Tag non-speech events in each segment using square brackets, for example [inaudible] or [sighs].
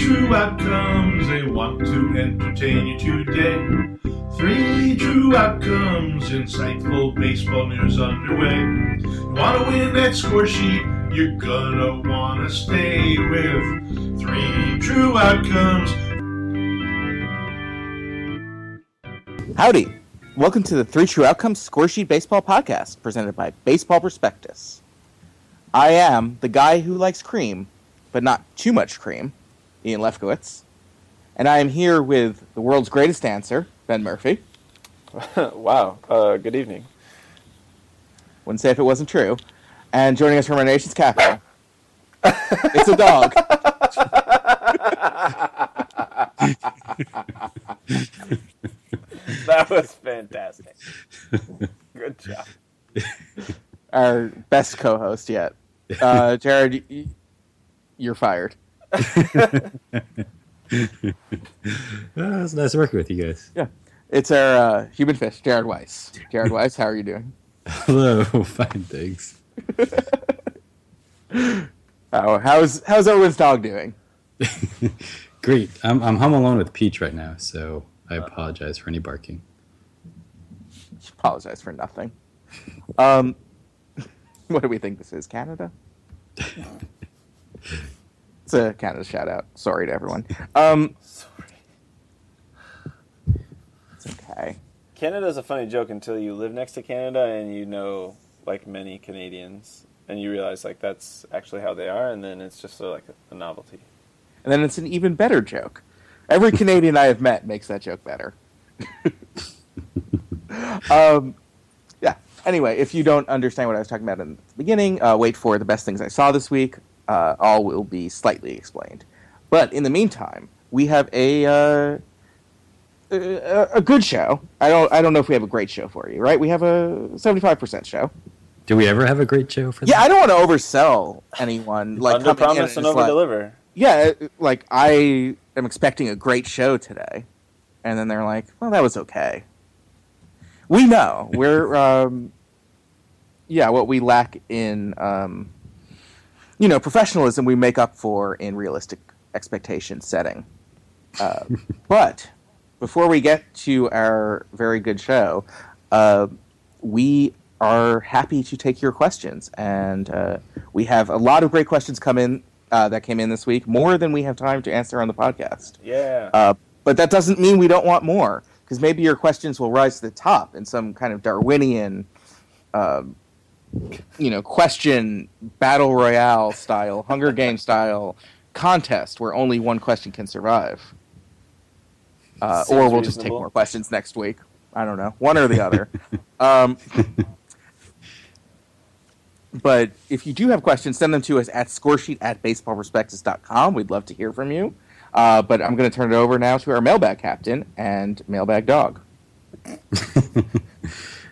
true outcomes, they want to entertain you today. Three true outcomes, insightful baseball news underway. You wanna win that score sheet, you're gonna wanna stay with three true outcomes. Howdy. Welcome to the Three True Outcomes Score Sheet Baseball Podcast, presented by Baseball Prospectus. I am the guy who likes cream, but not too much cream, Ian Lefkowitz. And I am here with the world's greatest dancer, Ben Murphy. [laughs] wow. Uh, good evening. Wouldn't say if it wasn't true. And joining us from our nation's capital, [laughs] it's a dog. [laughs] that was fantastic. Good job. Our best co-host yet. Uh, Jared, you're fired. Oh, [laughs] it's nice working with you guys. Yeah. It's our uh, human fish, Jared Weiss. Jared Weiss, how are you doing? [laughs] Hello, [laughs] fine, thanks. Oh, how's how's everyone's dog doing? Great. I'm I'm home alone with Peach right now, so I apologize for any barking. Apologize for nothing. Um, what do we think this is? Canada? It's a kind Canada shout out. Sorry to everyone. Um, it's okay. Canada's a funny joke until you live next to Canada and you know, like many Canadians, and you realize like that's actually how they are, and then it's just sort of like a, a novelty. And then it's an even better joke. Every Canadian I have met makes that joke better. [laughs] um, yeah. Anyway, if you don't understand what I was talking about in the beginning, uh, wait for the best things I saw this week. Uh, all will be slightly explained. But in the meantime, we have a uh, a, a good show. I don't I don't know if we have a great show for you, right? We have a seventy five percent show. Do we ever have a great show for Yeah, that? I don't want to oversell anyone. Like Under promise and it's over like- deliver. yeah, like I am expecting a great show today, and then they're like, "Well, that was okay." We know we're, [laughs] um, yeah, what we lack in, um, you know, professionalism, we make up for in realistic expectation setting. Uh, [laughs] but before we get to our very good show, uh, we are happy to take your questions, and uh, we have a lot of great questions come in uh, that came in this week, more than we have time to answer on the podcast. Yeah. Uh, but that doesn't mean we don't want more, because maybe your questions will rise to the top in some kind of Darwinian, um, you know, question battle royale style, Hunger Game style contest where only one question can survive. Uh, or we'll just take more questions next week. I don't know, one or the other. [laughs] um, but if you do have questions, send them to us at scoresheet at baseballprospectus.com. We'd love to hear from you. Uh, but I'm going to turn it over now to our mailbag captain and mailbag dog. [laughs]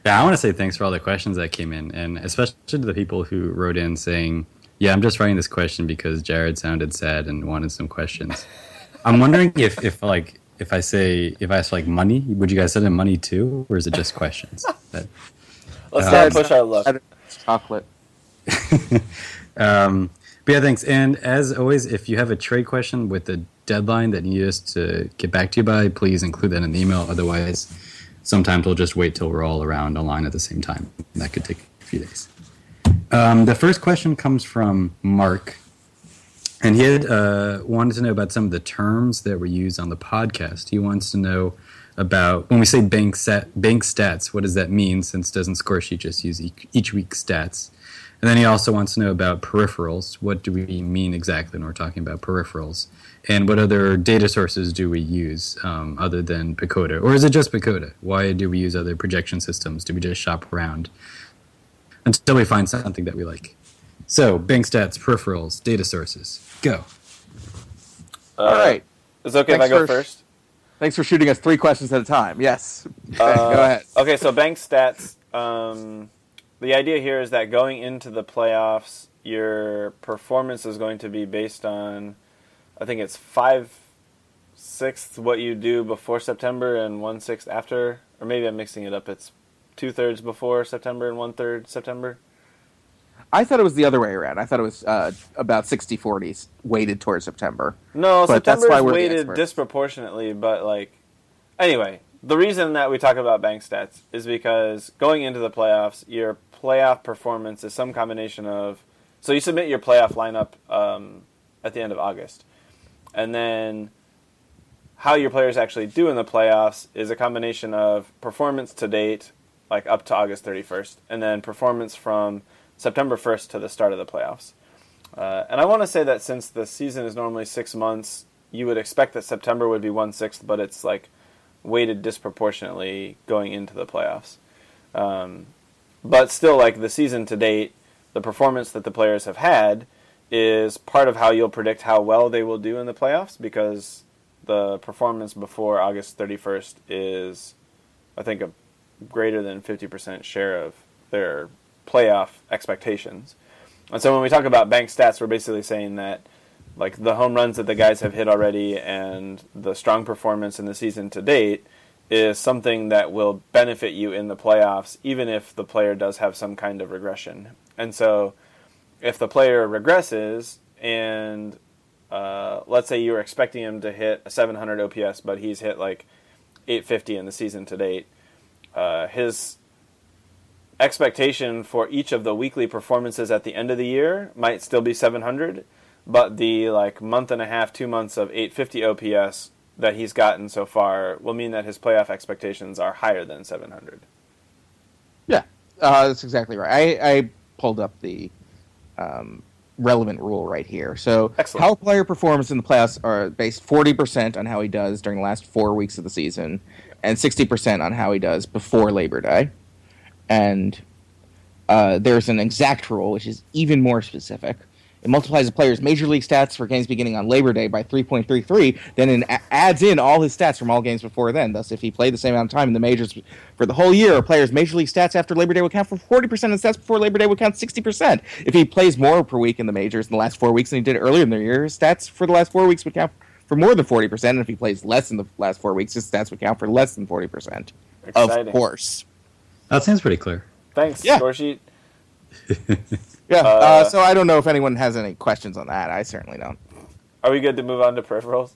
Yeah, I want to say thanks for all the questions that came in, and especially to the people who wrote in saying, "Yeah, I'm just writing this question because Jared sounded sad and wanted some questions." [laughs] I'm wondering if, if like, if I say, if I ask like money, would you guys send in money too, or is it just questions? [laughs] That, Let's not push our luck. Chocolate. [laughs] Um, but yeah, thanks. And as always, if you have a trade question with a deadline that you need us to get back to you by, please include that in the email. Otherwise, sometimes we'll just wait till we're all around online at the same time. That could take a few days. Um, the first question comes from Mark, and he had uh, wanted to know about some of the terms that were used on the podcast. He wants to know about when we say bank set bank stats, what does that mean? Since doesn't Scoresheet just use each, each week's stats? And then he also wants to know about peripherals. What do we mean exactly when we're talking about peripherals? And what other data sources do we use um, other than PECOTA? Or is it just PECOTA? Why do we use other projection systems? Do we just shop around until we find something that we like? So, bank stats, peripherals, data sources. Go. Uh, All right. Is it okay if I go for- first? Thanks for shooting us three questions at a time. Yes. [laughs] Uh, Go ahead. Okay, so bank stats. Um, the idea here is that going into the playoffs, your performance is going to be based on, I think it's five sixths what you do before September and one sixth after, or maybe I'm mixing it up. It's two thirds before September and one third September. I thought it was the other way around. I thought it was uh, about 60-40 weighted towards September. No, But that's September why is we're weighted disproportionately, but like anyway, the reason that we talk about bank stats is because going into the playoffs, your playoff performance is some combination of so you submit your playoff lineup um, at the end of August, and then how your players actually do in the playoffs is a combination of performance to date, like up to August 31st, and then performance from September 1st to the start of the playoffs. Uh, and I want to say that since the season is normally six months, you would expect that September would be one sixth, but it's like weighted disproportionately going into the playoffs. Um, but still, like the season to date, the performance that the players have had is part of how you'll predict how well they will do in the playoffs because the performance before August 31st is, I think, a greater than 50% share of their playoff expectations. And so when we talk about bank stats, we're basically saying that like the home runs that the guys have hit already and the strong performance in the season to date is something that will benefit you in the playoffs, even if the player does have some kind of regression. And so if the player regresses and uh, let's say you were expecting him to hit a 700 OPS, but he's hit like 850 in the season to date, uh, his expectation for each of the weekly performances at the end of the year might still be 700, but the like month and a half, two months of 850 OPS that he's gotten so far will mean that his playoff expectations are higher than 700. Yeah, uh, that's exactly right. I, I pulled up the um, relevant rule right here. So, Excellent. how a player performs in the playoffs are based 40% on how he does during the last four weeks of the season and 60% on how he does before Labor Day. And uh, there's an exact rule, which is even more specific. It multiplies a player's major league stats for games beginning on Labor Day by 3.33, then it adds in all his stats from all games before then. Thus, if he played the same amount of time in the majors for the whole year, a player's major league stats after Labor Day would count for 40%, and stats before Labor Day would count 60%. If he plays more per week in the majors in the last four weeks than he did earlier in the year, his stats for the last four weeks would count for more than 40%, and if he plays less in the last four weeks, his stats would count for less than 40%. Exciting. Of course. That seems pretty clear. Thanks, Yeah. score sheet. [laughs] Yeah, uh, Uh, so I don't know if anyone has any questions on that. I certainly don't. Are we good to move on to peripherals?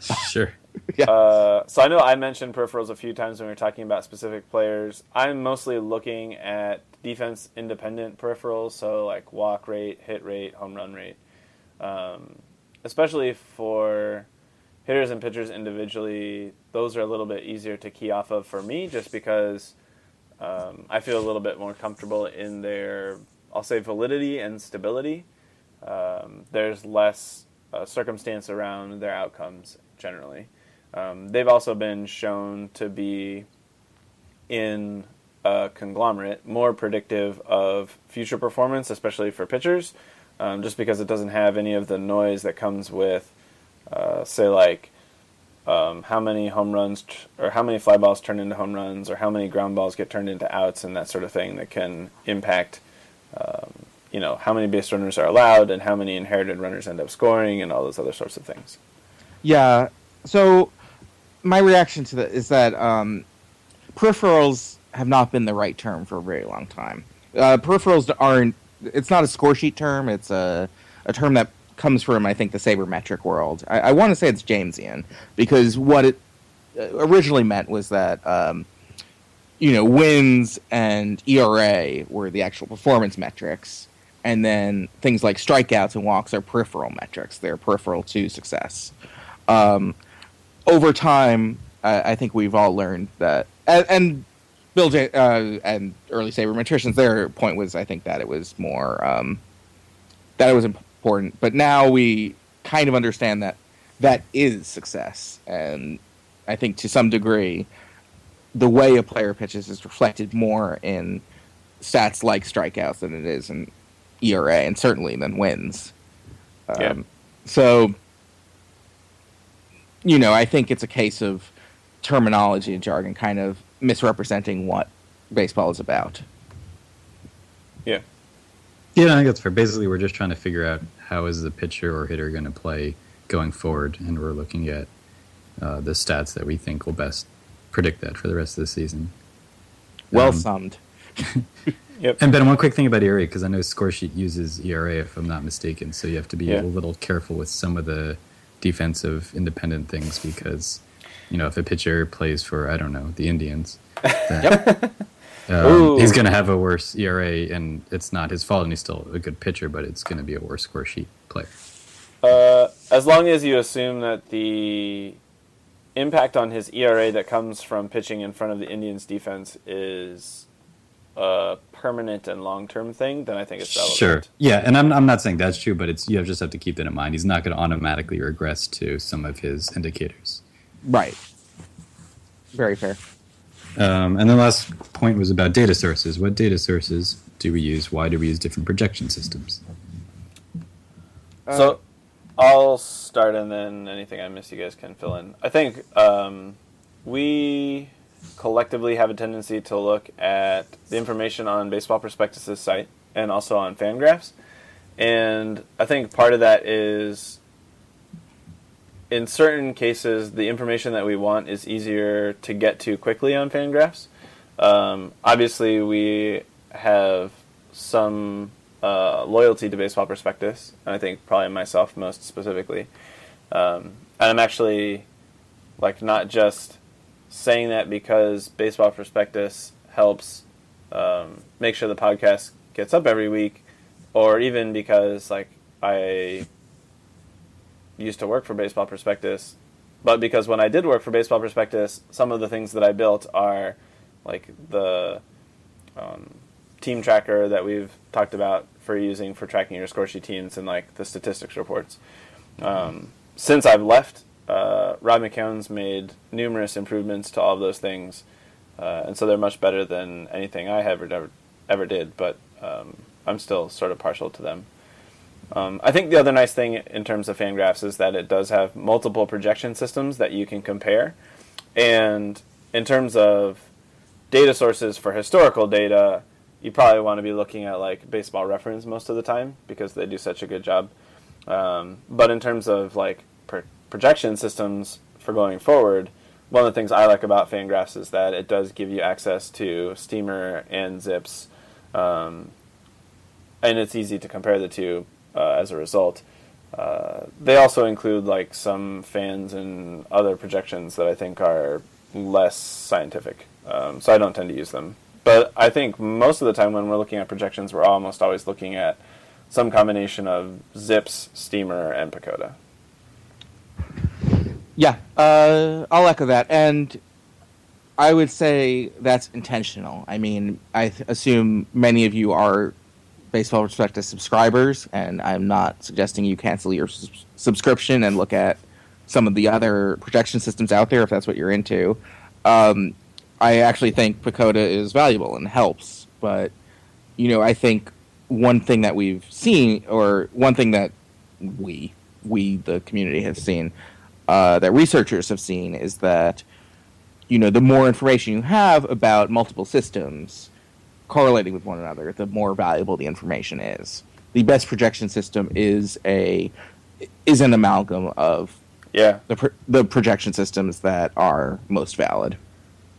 [laughs] Sure. [laughs] Yeah. Uh, so I know I mentioned peripherals a few times when we were talking about specific players. I'm mostly looking at defense independent peripherals, so like walk rate, hit rate, home run rate, um, especially for hitters and pitchers individually. Those are a little bit easier to key off of for me, just because um, I feel a little bit more comfortable in their, I'll say, validity and stability. Um, there's less uh, circumstance around their outcomes generally. Um, they've also been shown to be in a conglomerate more predictive of future performance, especially for pitchers, um, just because it doesn't have any of the noise that comes with, uh, say, like um, how many home runs or how many fly balls turn into home runs or how many ground balls get turned into outs and that sort of thing that can impact um, you know how many base runners are allowed and how many inherited runners end up scoring and all those other sorts of things Yeah. So my reaction to that is that um, peripherals have not been the right term for a very long time. Uh, peripherals aren't. It's not a score sheet term. It's a a term that comes from I think the sabermetric world. I, I want to say it's Jamesian because what it uh, originally meant was that. Um, you know, wins and ERA were the actual performance metrics, and then things like strikeouts and walks are peripheral metrics. They're peripheral to success. Um, over time, I, I think we've all learned that, and, and Bill J, uh, and early sabermetricians, their point was, I think, that it was more um, that it was important. But now we kind of understand that that is success, and I think to some degree, the way a player pitches is reflected more in stats like strikeouts than it is in ERA, and certainly than wins. Um, Yeah. So, you know, I think it's a case of terminology and jargon kind of misrepresenting what baseball is about. yeah Yeah, I think that's fair. Basically, we're just trying to figure out how is the pitcher or hitter going to play going forward, and we're looking at uh, the stats that we think will best predict that for the rest of the season. Well Um, summed. [laughs] Yep. And Ben, one quick thing about ERA because I know Scoresheet uses ERA if I'm not mistaken, so you have to be Yeah. a little careful with some of the defensive independent things because you know if a pitcher plays for I don't know the Indians, [laughs] then, um, he's going to have a worse ERA, and it's not his fault, and he's still a good pitcher, but it's going to be a worse score sheet player. Uh, as long as you assume that the impact on his ERA that comes from pitching in front of the Indians' defense is a permanent and long-term thing, then I think it's relevant. Sure. Yeah, and I'm I'm not saying that's true, but it's you just have to keep that in mind. He's not going to automatically regress to some of his indicators. Right. Very fair. Um, and the last point was about data sources. What data sources do we use? Why do we use different projection systems? So I'll start, and then anything I miss, you guys can fill in. I think um, we collectively have a tendency to look at the information on Baseball Prospectus's site and also on Fangraphs, and I think part of that is. In certain cases, the information that we want is easier to get to quickly on Fangraphs. Um, obviously, we have some uh, loyalty to Baseball Prospectus, and I think probably myself most specifically. Um, and I'm actually like not just saying that because Baseball Prospectus helps um, make sure the podcast gets up every week, or even because like I used to work for Baseball Prospectus, but because when I did work for Baseball Prospectus, some of the things that I built are like the um, team tracker that we've talked about for using for tracking your score sheet teams and like the statistics reports. Um, since I've left, uh, Rob McQuown's made numerous improvements to all of those things, uh, and so they're much better than anything I ever ever, ever did. But um, I'm still sort of partial to them. Um, I think the other nice thing in terms of Fangraphs is that it does have multiple projection systems that you can compare, and in terms of data sources for historical data, you probably want to be looking at like Baseball Reference most of the time because they do such a good job. Um, but in terms of like pro- projection systems for going forward, one of the things I like about Fangraphs is that it does give you access to Steamer and ZiPS, um, and it's easy to compare the two uh, as a result. Uh, they also include like some fans and other projections that I think are less scientific, um, so I don't tend to use them. But I think most of the time when we're looking at projections, we're almost always looking at some combination of ZiPS, Steamer, and PECOTA. Yeah, uh, I'll echo that, and I would say that's intentional. I mean, I th- assume many of you are Baseball Prospectus subscribers, and I'm not suggesting you cancel your s- subscription and look at some of the other projection systems out there if that's what you're into. Um, I actually think PECOTA is valuable and helps, but you know, I think one thing that we've seen, or one thing that we, we the community have seen, uh, that researchers have seen, is that you know the more information you have about multiple systems correlating with one another, the more valuable the information is. The best projection system is a is an amalgam of Yeah, the pro- the projection systems that are most valid.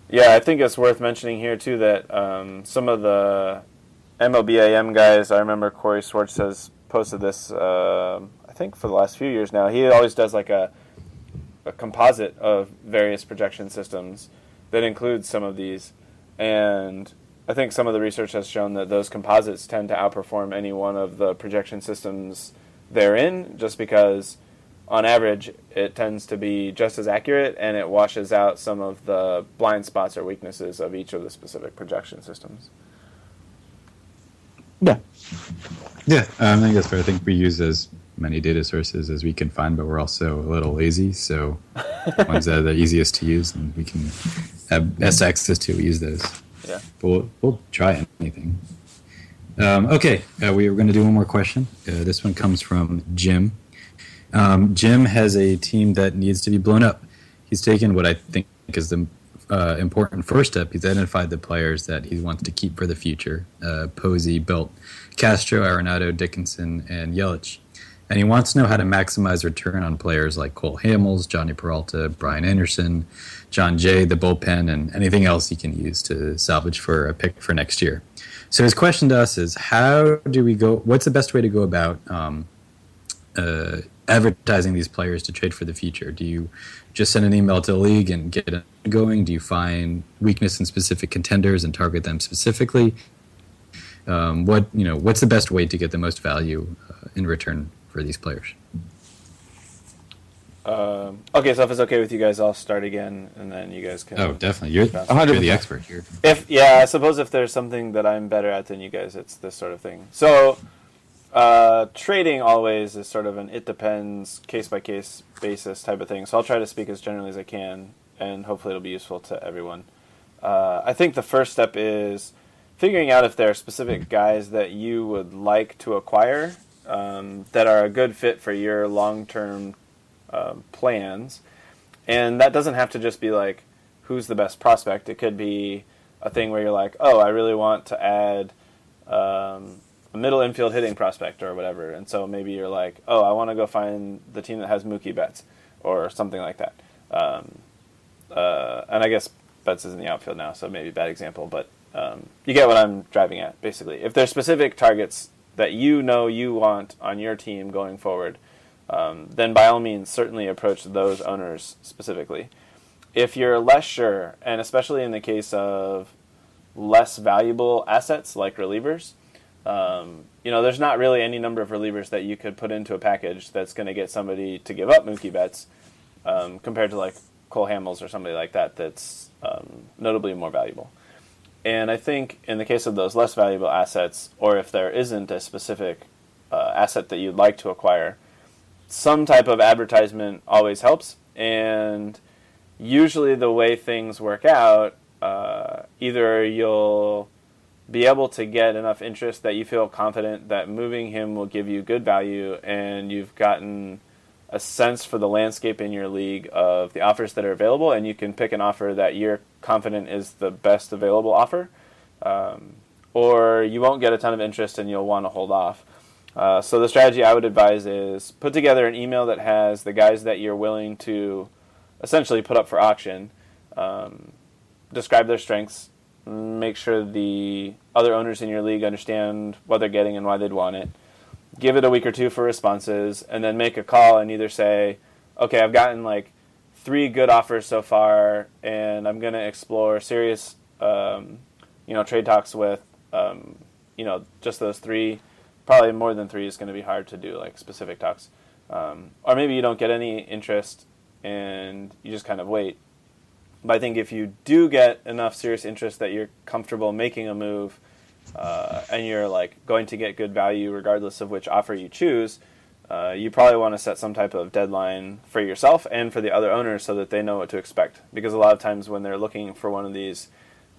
Yeah, I think it's worth mentioning here too that um, some of the MLBAM guys, I remember Cory Schwartz has posted this. Uh, I think for the last few years now, he always does like a a composite of various projection systems that includes some of these, and I think some of the research has shown that those composites tend to outperform any one of the projection systems they're in, just because on average, it tends to be just as accurate and it washes out some of the blind spots or weaknesses of each of the specific projection systems. Yeah, Yeah, um, I think that's fair. I think we use as many data sources as we can find, but we're also a little lazy. So the [laughs] ones that are the easiest to use and we can have best access to, we use those. Yeah. But we'll, we'll try anything. Um, okay, uh, we are going to do one more question. Uh, this one comes from Jim. Um, Jim has a team that needs to be blown up. He's taken what I think is the uh, important first step. He's identified the players that he wants to keep for the future. Uh, Posey, Belt, Castro, Arenado, Dickerson, and Yelich. And he wants to know how to maximize return on players like Cole Hamels, Jhonny Peralta, Brian Anderson, Jon Jay, the bullpen, and anything else he can use to salvage for a pick for next year. So his question to us is, how do we go? What's the best way to go about um, uh, advertising these players to trade for the future? Do you just send an email to the league and get it going? Do you find weakness in specific contenders and target them specifically? Um, what you know, what's the best way to get the most value uh, in return for these players? Um, okay, so if it's okay with you guys, I'll start again, and then you guys can. Oh, definitely. You're, Bounce. you're the expert here. If yeah, I suppose if there's something that I'm better at than you guys, it's this sort of thing. So, uh, trading always is sort of an it depends case by case basis type of thing. So I'll try to speak as generally as I can, and hopefully it'll be useful to everyone. Uh, I think the first step is figuring out if there are specific guys that you would like to acquire um, that are a good fit for your long term uh, plans. And that doesn't have to just be like who's the best prospect. It could be a thing where you're like, oh, I really want to add um, a middle infield hitting prospect or whatever. And so maybe you're like, oh, I want to go find the team that has Mookie Betts or something like that. Um, uh, and I guess Betts is in the outfield now, so maybe bad example, but um, you get what I'm driving at, basically. If there's specific targets that you know you want on your team going forward, um, then by all means, certainly approach those owners specifically. If you're less sure, and especially in the case of less valuable assets like relievers, um, you know, there's not really any number of relievers that you could put into a package that's going to get somebody to give up Mookie Betts um, compared to like Cole Hamels or somebody like that that's um, notably more valuable. And I think in the case of those less valuable assets, or if there isn't a specific uh, asset that you'd like to acquire, some type of advertisement always helps. And usually, the way things work out, uh, either you'll be able to get enough interest that you feel confident that moving him will give you good value, and you've gotten a sense for the landscape in your league of the offers that are available, and you can pick an offer that you're confident is the best available offer. Um, or you won't get a ton of interest and you'll want to hold off. Uh, so the strategy I would advise is put together an email that has the guys that you're willing to essentially put up for auction. Um, describe their strengths. Make sure the other owners in your league understand what they're getting and why they'd want it. Give it a week or two for responses, and then make a call and either say, "Okay, I've gotten like three good offers so far, and I'm going to explore serious, um, you know, trade talks with, um, you know, just those three. probably more than three is going to be hard to do like specific talks um, or maybe you don't get any interest and you just kind of wait but i think if you do get enough serious interest that you're comfortable making a move uh, and you're like going to get good value regardless of which offer you choose uh, you probably want to set some type of deadline for yourself and for the other owners so that they know what to expect because a lot of times when they're looking for one of these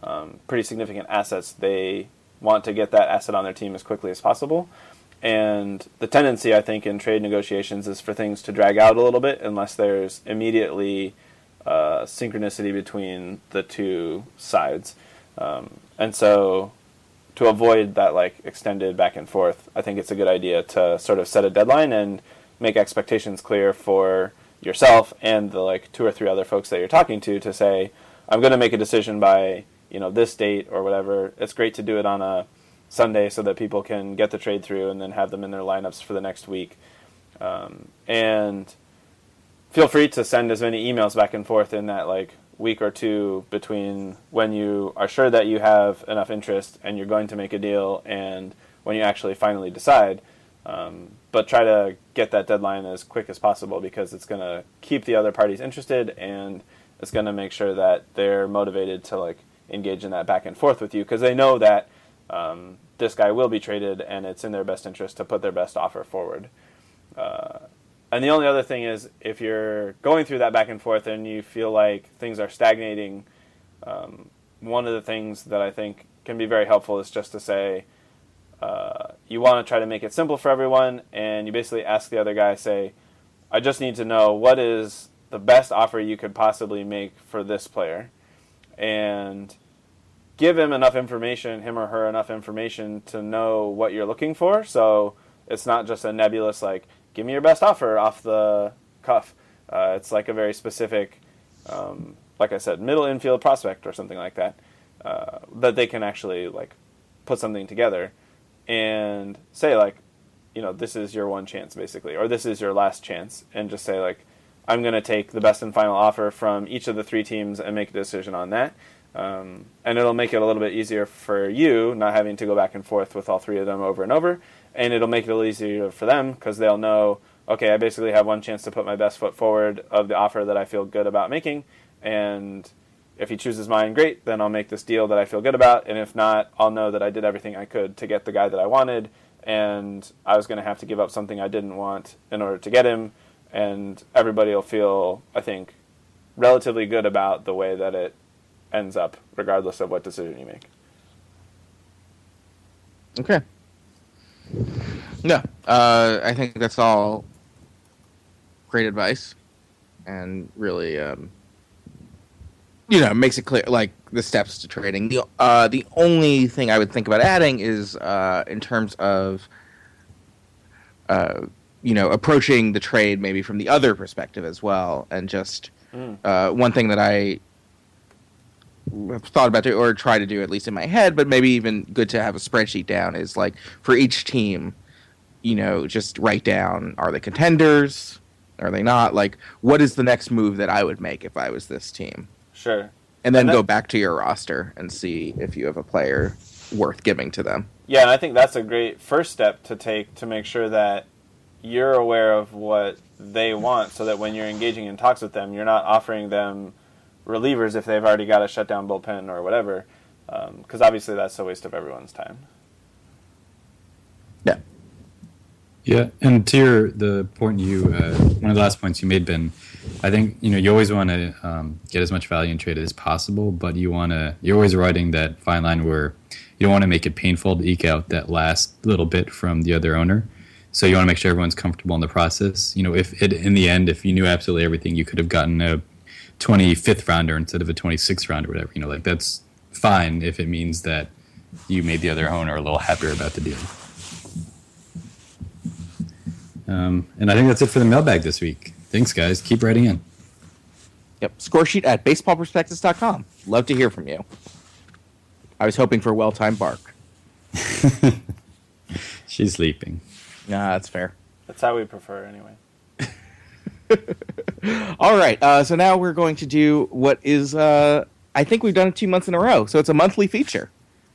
um, pretty significant assets they want to get that asset on their team as quickly as possible. And the tendency, I think, in trade negotiations is for things to drag out a little bit unless there's immediately uh, synchronicity between the two sides. Um, and so, to avoid that like extended back and forth, I think it's a good idea to sort of set a deadline and make expectations clear for yourself and the like two or three other folks that you're talking to to say, I'm going to make a decision by you know this date or whatever. It's great to do it on a Sunday so that people can get the trade through and then have them in their lineups for the next week. Um, and feel free to send as many emails back and forth in that like week or two between when you are sure that you have enough interest and you're going to make a deal and when you actually finally decide. Um, but try to get that deadline as quick as possible because it's going to keep the other parties interested and it's going to make sure that they're motivated to like engage in that back and forth with you because they know that um, this guy will be traded and it's in their best interest to put their best offer forward. Uh, and the only other thing is if you're going through that back and forth and you feel like things are stagnating, um, one of the things that I think can be very helpful is just to say, uh, you want to try to make it simple for everyone, and you basically ask the other guy, say, I just need to know what is the best offer you could possibly make for this player and give him enough information, him or her enough information to know what you're looking for. So it's not just a nebulous like, give me your best offer off the cuff. Uh, it's like a very specific, um, like I said, middle infield prospect or something like that, uh, that they can actually like put something together and say like, you know, this is your one chance basically, or this is your last chance, and just say like, I'm going to take the best and final offer from each of the three teams and make a decision on that. Um, and it'll make it a little bit easier for you, not having to go back and forth with all three of them over and over. And it'll make it a little easier for them because they'll know, okay, I basically have one chance to put my best foot forward of the offer that I feel good about making. And if he chooses mine, great, then I'll make this deal that I feel good about. And if not, I'll know that I did everything I could to get the guy that I wanted. And I was going to have to give up something I didn't want in order to get him. And everybody will feel, I think, relatively good about the way that it ends up, regardless of what decision you make. Okay. Yeah, uh, I think that's all great advice, and really, um, you know, makes it clear like the steps to trading. The uh, the only thing I would think about adding is uh, in terms of, uh, you know, approaching the trade maybe from the other perspective as well, and just Mm. uh, one thing that I thought about to or try to do at least in my head, but maybe even good to have a spreadsheet down is like for each team, you know, just write down are they contenders? Are they not? Like, what is the next move that I would make if I was this team? Sure. And then And that- go back to your roster and see if you have a player worth giving to them. Yeah, and I think that's a great first step to take to make sure that you're aware of what they want so that when you're engaging in talks with them, you're not offering them relievers if they've already got a shutdown bullpen or whatever. Because obviously that's a waste of everyone's time. Yeah. Yeah, and to your the point you uh, one of the last points you made, Ben, I think you know you always want to um, get as much value in trade as possible, but you want to you're always riding that fine line where you don't want to make it painful to eke out that last little bit from the other owner. So you want to make sure everyone's comfortable in the process. You know, if it, in the end, if you knew absolutely everything, you could have gotten a 25th rounder instead of a 26th rounder, whatever. You know, like that's fine if it means that you made the other owner a little happier about the deal. Um, and I think that's it for the mailbag this week. Thanks, guys. Keep writing in. Yep. Score sheet at baseballprospectus.com. Love to hear from you. I was hoping for a well timed bark. [laughs] She's sleeping. Nah, that's fair. That's how we prefer anyway. [laughs] All right. Uh, so now we're going to do what is, uh, I think we've done it two months in a row. So it's a monthly feature.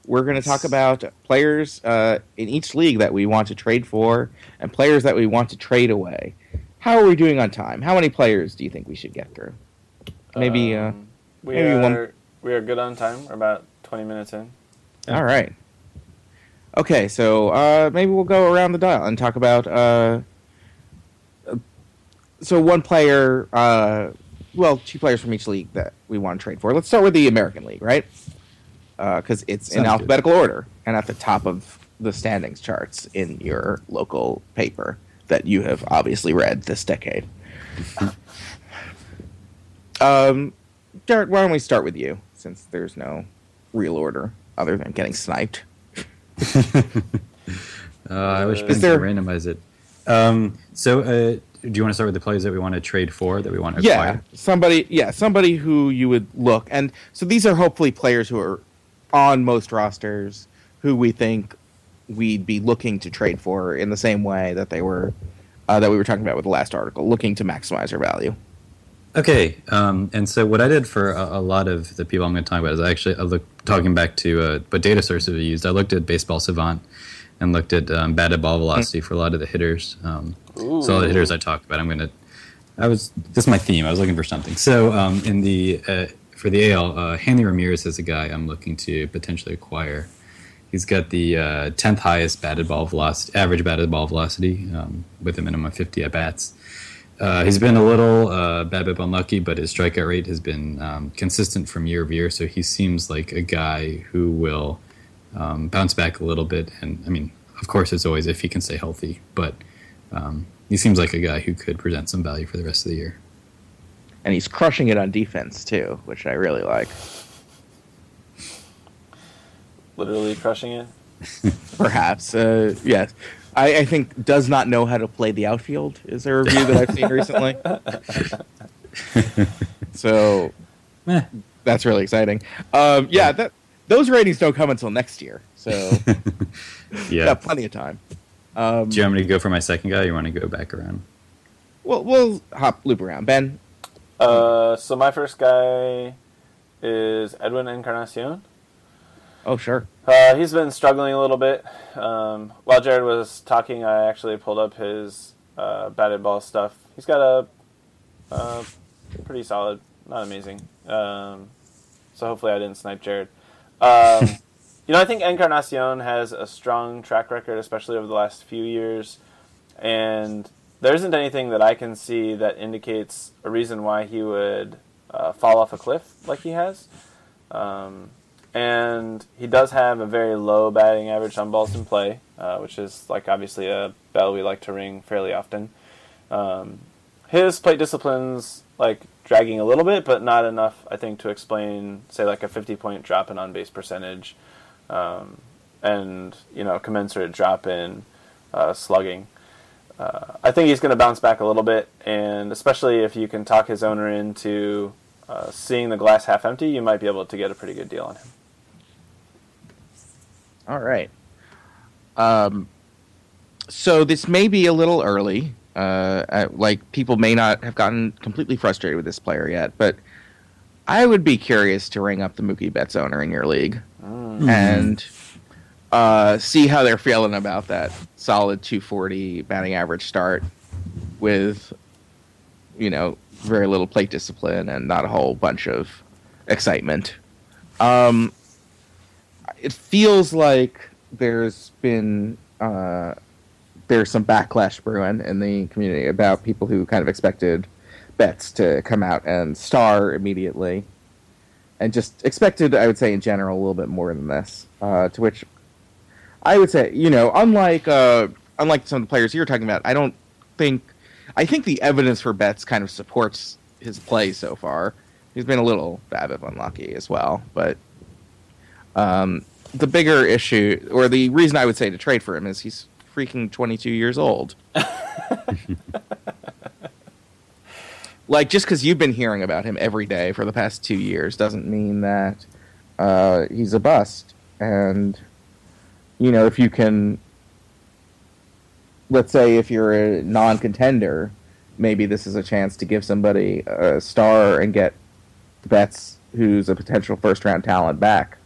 We're going to talk about players uh, in each league that we want to trade for and players that we want to trade away. How are we doing on time? How many players do you think we should get through? Maybe. Uh, Um, we maybe are one- we are good on time. We're about 20 minutes in. All right. Okay, so uh, maybe we'll go around the dial and talk about. Uh, uh, so one player, uh, well, two players from each league that we want to trade for. Let's start with the American League, right? Because it's in Sounds good. alphabetical order and at the top of the standings charts in your local paper that you have obviously read this decade. [laughs] um, Jared, why don't we start with you, since there's no real order other than getting sniped. [laughs] Uh, I wish Is Ben there- could randomize it. Um, so, uh, do you want to start with the players that we want to trade for, that we want to Yeah, acquire? somebody. Yeah, somebody who you would look, and so these are hopefully players who are on most rosters who we think we'd be looking to trade for in the same way that they were uh, that we were talking about with the last article, looking to maximize their value. Okay, um, and so what I did for a, a lot of the people I'm going to talk about is I actually I looked talking back to uh, what data sources we used. I looked at Baseball Savant and looked at um, batted ball velocity for a lot of the hitters. Um, so all the hitters I talked about, I'm going to. I was this is my theme. I was looking for something. So um, in the uh, for the AL, uh, Hanley Ramirez is a guy I'm looking to potentially acquire. He's got the uh, tenth highest batted ball velocity, average batted ball velocity, um, with a minimum of 50 at bats. Uh, he's been a little uh, bad bit unlucky, but his strikeout rate has been um, consistent from year over year. So he seems like a guy who will um, bounce back a little bit. And I mean, of course, it's always if he can stay healthy, but um, he seems like a guy who could present some value for the rest of the year. And he's crushing it on defense too, which I really like. Literally crushing it. [laughs] Perhaps, uh, yes. I, I think does not know how to play the outfield. Is a review that I've seen recently. [laughs] so Eh. that's really exciting. Um, yeah, that those ratings don't come until next year, so [laughs] Yeah. got plenty of time. Um, Do you want me to go for my second guy? or You want to go back around? we'll we'll hop loop around. Ben, Uh, so my first guy is Edwin Encarnacion. oh sure, Uh, he's been struggling a little bit. Um, while Jared was talking, I actually pulled up his uh, batted ball stuff. He's got a uh, pretty solid, not amazing. Um, so hopefully I didn't snipe Jared. Um, [laughs] you know, I think Encarnacion has a strong track record, especially over the last few years, and there isn't anything that I can see that indicates a reason why he would uh, fall off a cliff like he has. Um, and he does have a very low batting average on balls in play, uh, which is like obviously a bell we like to ring fairly often. Um, his plate discipline's like dragging a little bit, but not enough, I think, to explain, say, like a 50 point drop in on base percentage, um, and you know, commensurate drop in uh, slugging. Uh, I think he's going to bounce back a little bit, and especially if you can talk his owner into uh, seeing the glass half empty, you might be able to get a pretty good deal on him. all right. Um, so this may be a little early. Uh, like people may not have gotten completely frustrated with this player yet, but I would be curious to ring up the Mookie Betts owner in your league and uh, see how they're feeling about that solid 240 batting average start with, you know, very little plate discipline and not a whole bunch of excitement. Um, it feels like there's been uh, there's some backlash brewing in the community about people who kind of expected Betts to come out and star immediately, and just expected, I would say, in general, a little bit more than this. Uh, to which I would say, you know, unlike uh, unlike some of the players you're talking about, I don't think I think the evidence for Betts kind of supports his play so far. He's been a little BABIP unlucky as well, but um, the bigger issue, or the reason I would say to trade for him, is he's freaking 22 years old. [laughs] like, just because you've been hearing about him every day for the past two years doesn't mean that uh, he's a bust. And, you know, if you can, let's say if you're a non contender, maybe this is a chance to give somebody a star and get Betts, who's a potential first round talent, back.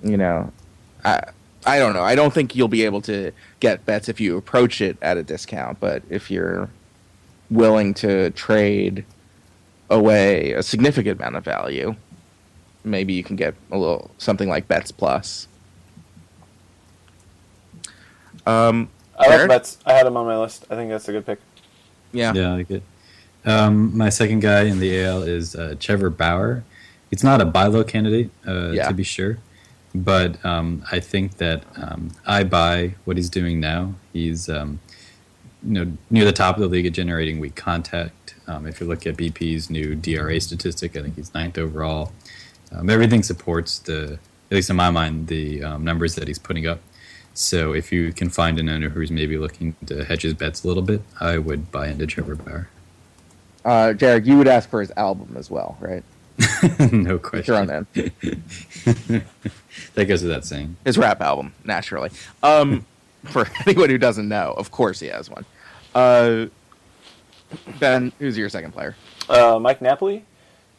You know, I I don't know. I don't think you'll be able to get Betts if you approach it at a discount, but if you're willing to trade away a significant amount of value, maybe you can get a little something like Betts plus. Um, I like Jared? Betts. I had him on my list. I think that's a good pick. yeah. Yeah, I like it. Um, my second guy in the AL is uh, Trevor Bauer. It's not a buy low candidate, uh, Yeah. to be sure, but um, I think that um, I buy what he's doing now. He's um, you know near the top of the league at generating weak contact. Um, if you look at BP's new DRA statistic, I think he's ninth overall. Um, everything supports the, at least in my mind, the um, numbers that he's putting up. So if you can find an owner who's maybe looking to hedge his bets a little bit, I would buy into Trevor Bauer. Uh, Jared, you would ask for his album as well, right? [laughs] no Put your own question. in. [laughs] That goes without saying. His rap album, naturally. Um, [laughs] for anyone who doesn't know, of course he has one. Uh, ben, who's your second player? Uh, Mike Napoli.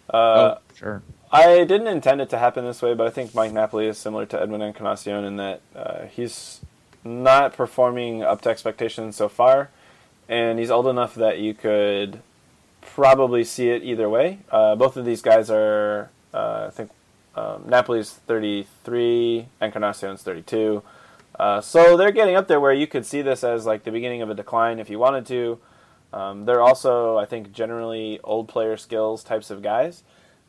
Uh, oh, sure. I didn't intend it to happen this way, but I think Mike Napoli is similar to Edwin Encarnacion in that uh, he's not performing up to expectations so far, and he's old enough that you could probably see it either way. Uh, both of these guys are, uh, I think, um, Napoli's 33, Encarnacion's 32. Uh, so they're getting up there where you could see this as like the beginning of a decline if you wanted to. Um, they're also, I think, generally old player skills types of guys.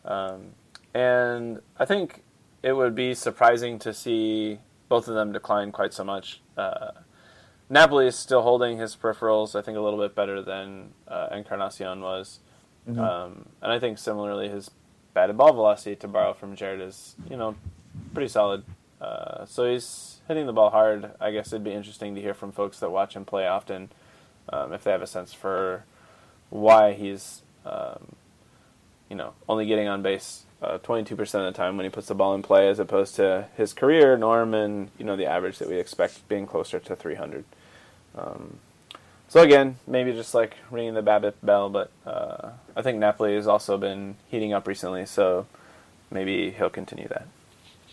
Um, and I think it would be surprising to see both of them decline quite so much. Uh, Napoli is still holding his peripherals, I think, a little bit better than uh, Encarnacion was. Um, and I think similarly, his batted ball velocity, to borrow from Jared, is, you know, pretty solid. Uh, so he's hitting the ball hard. I guess it'd be interesting to hear from folks that watch him play often um, if they have a sense for why he's, um, you know, only getting on base uh, 22% of the time when he puts the ball in play as opposed to his career norm and, you know, the average that we expect being closer to 300. Um, so again, maybe just like ringing the BABIP bell, but uh, I think Napoli has also been heating up recently, so maybe he'll continue that.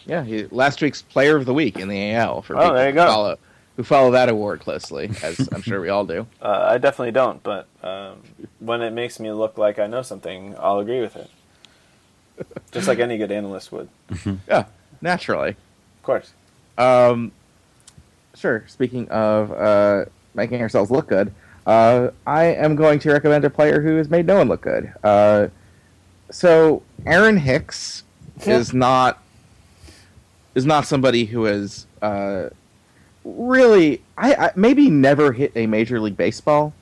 Yeah, he, last week's Player of the Week in the AL for Oh, people there you who. Follow, who follow that award closely, as I'm sure we all do. [laughs] Uh, I definitely don't, but um, when it makes me look like I know something, I'll agree with it. Just like any good analyst would. Yeah, naturally. Of course. Um, sure. Speaking of uh, making ourselves look good, uh, I am going to recommend a player who has made no one look good. Uh, so Aaron Hicks Yeah. is not is not somebody who has uh, really I, I maybe never hit a major league baseball.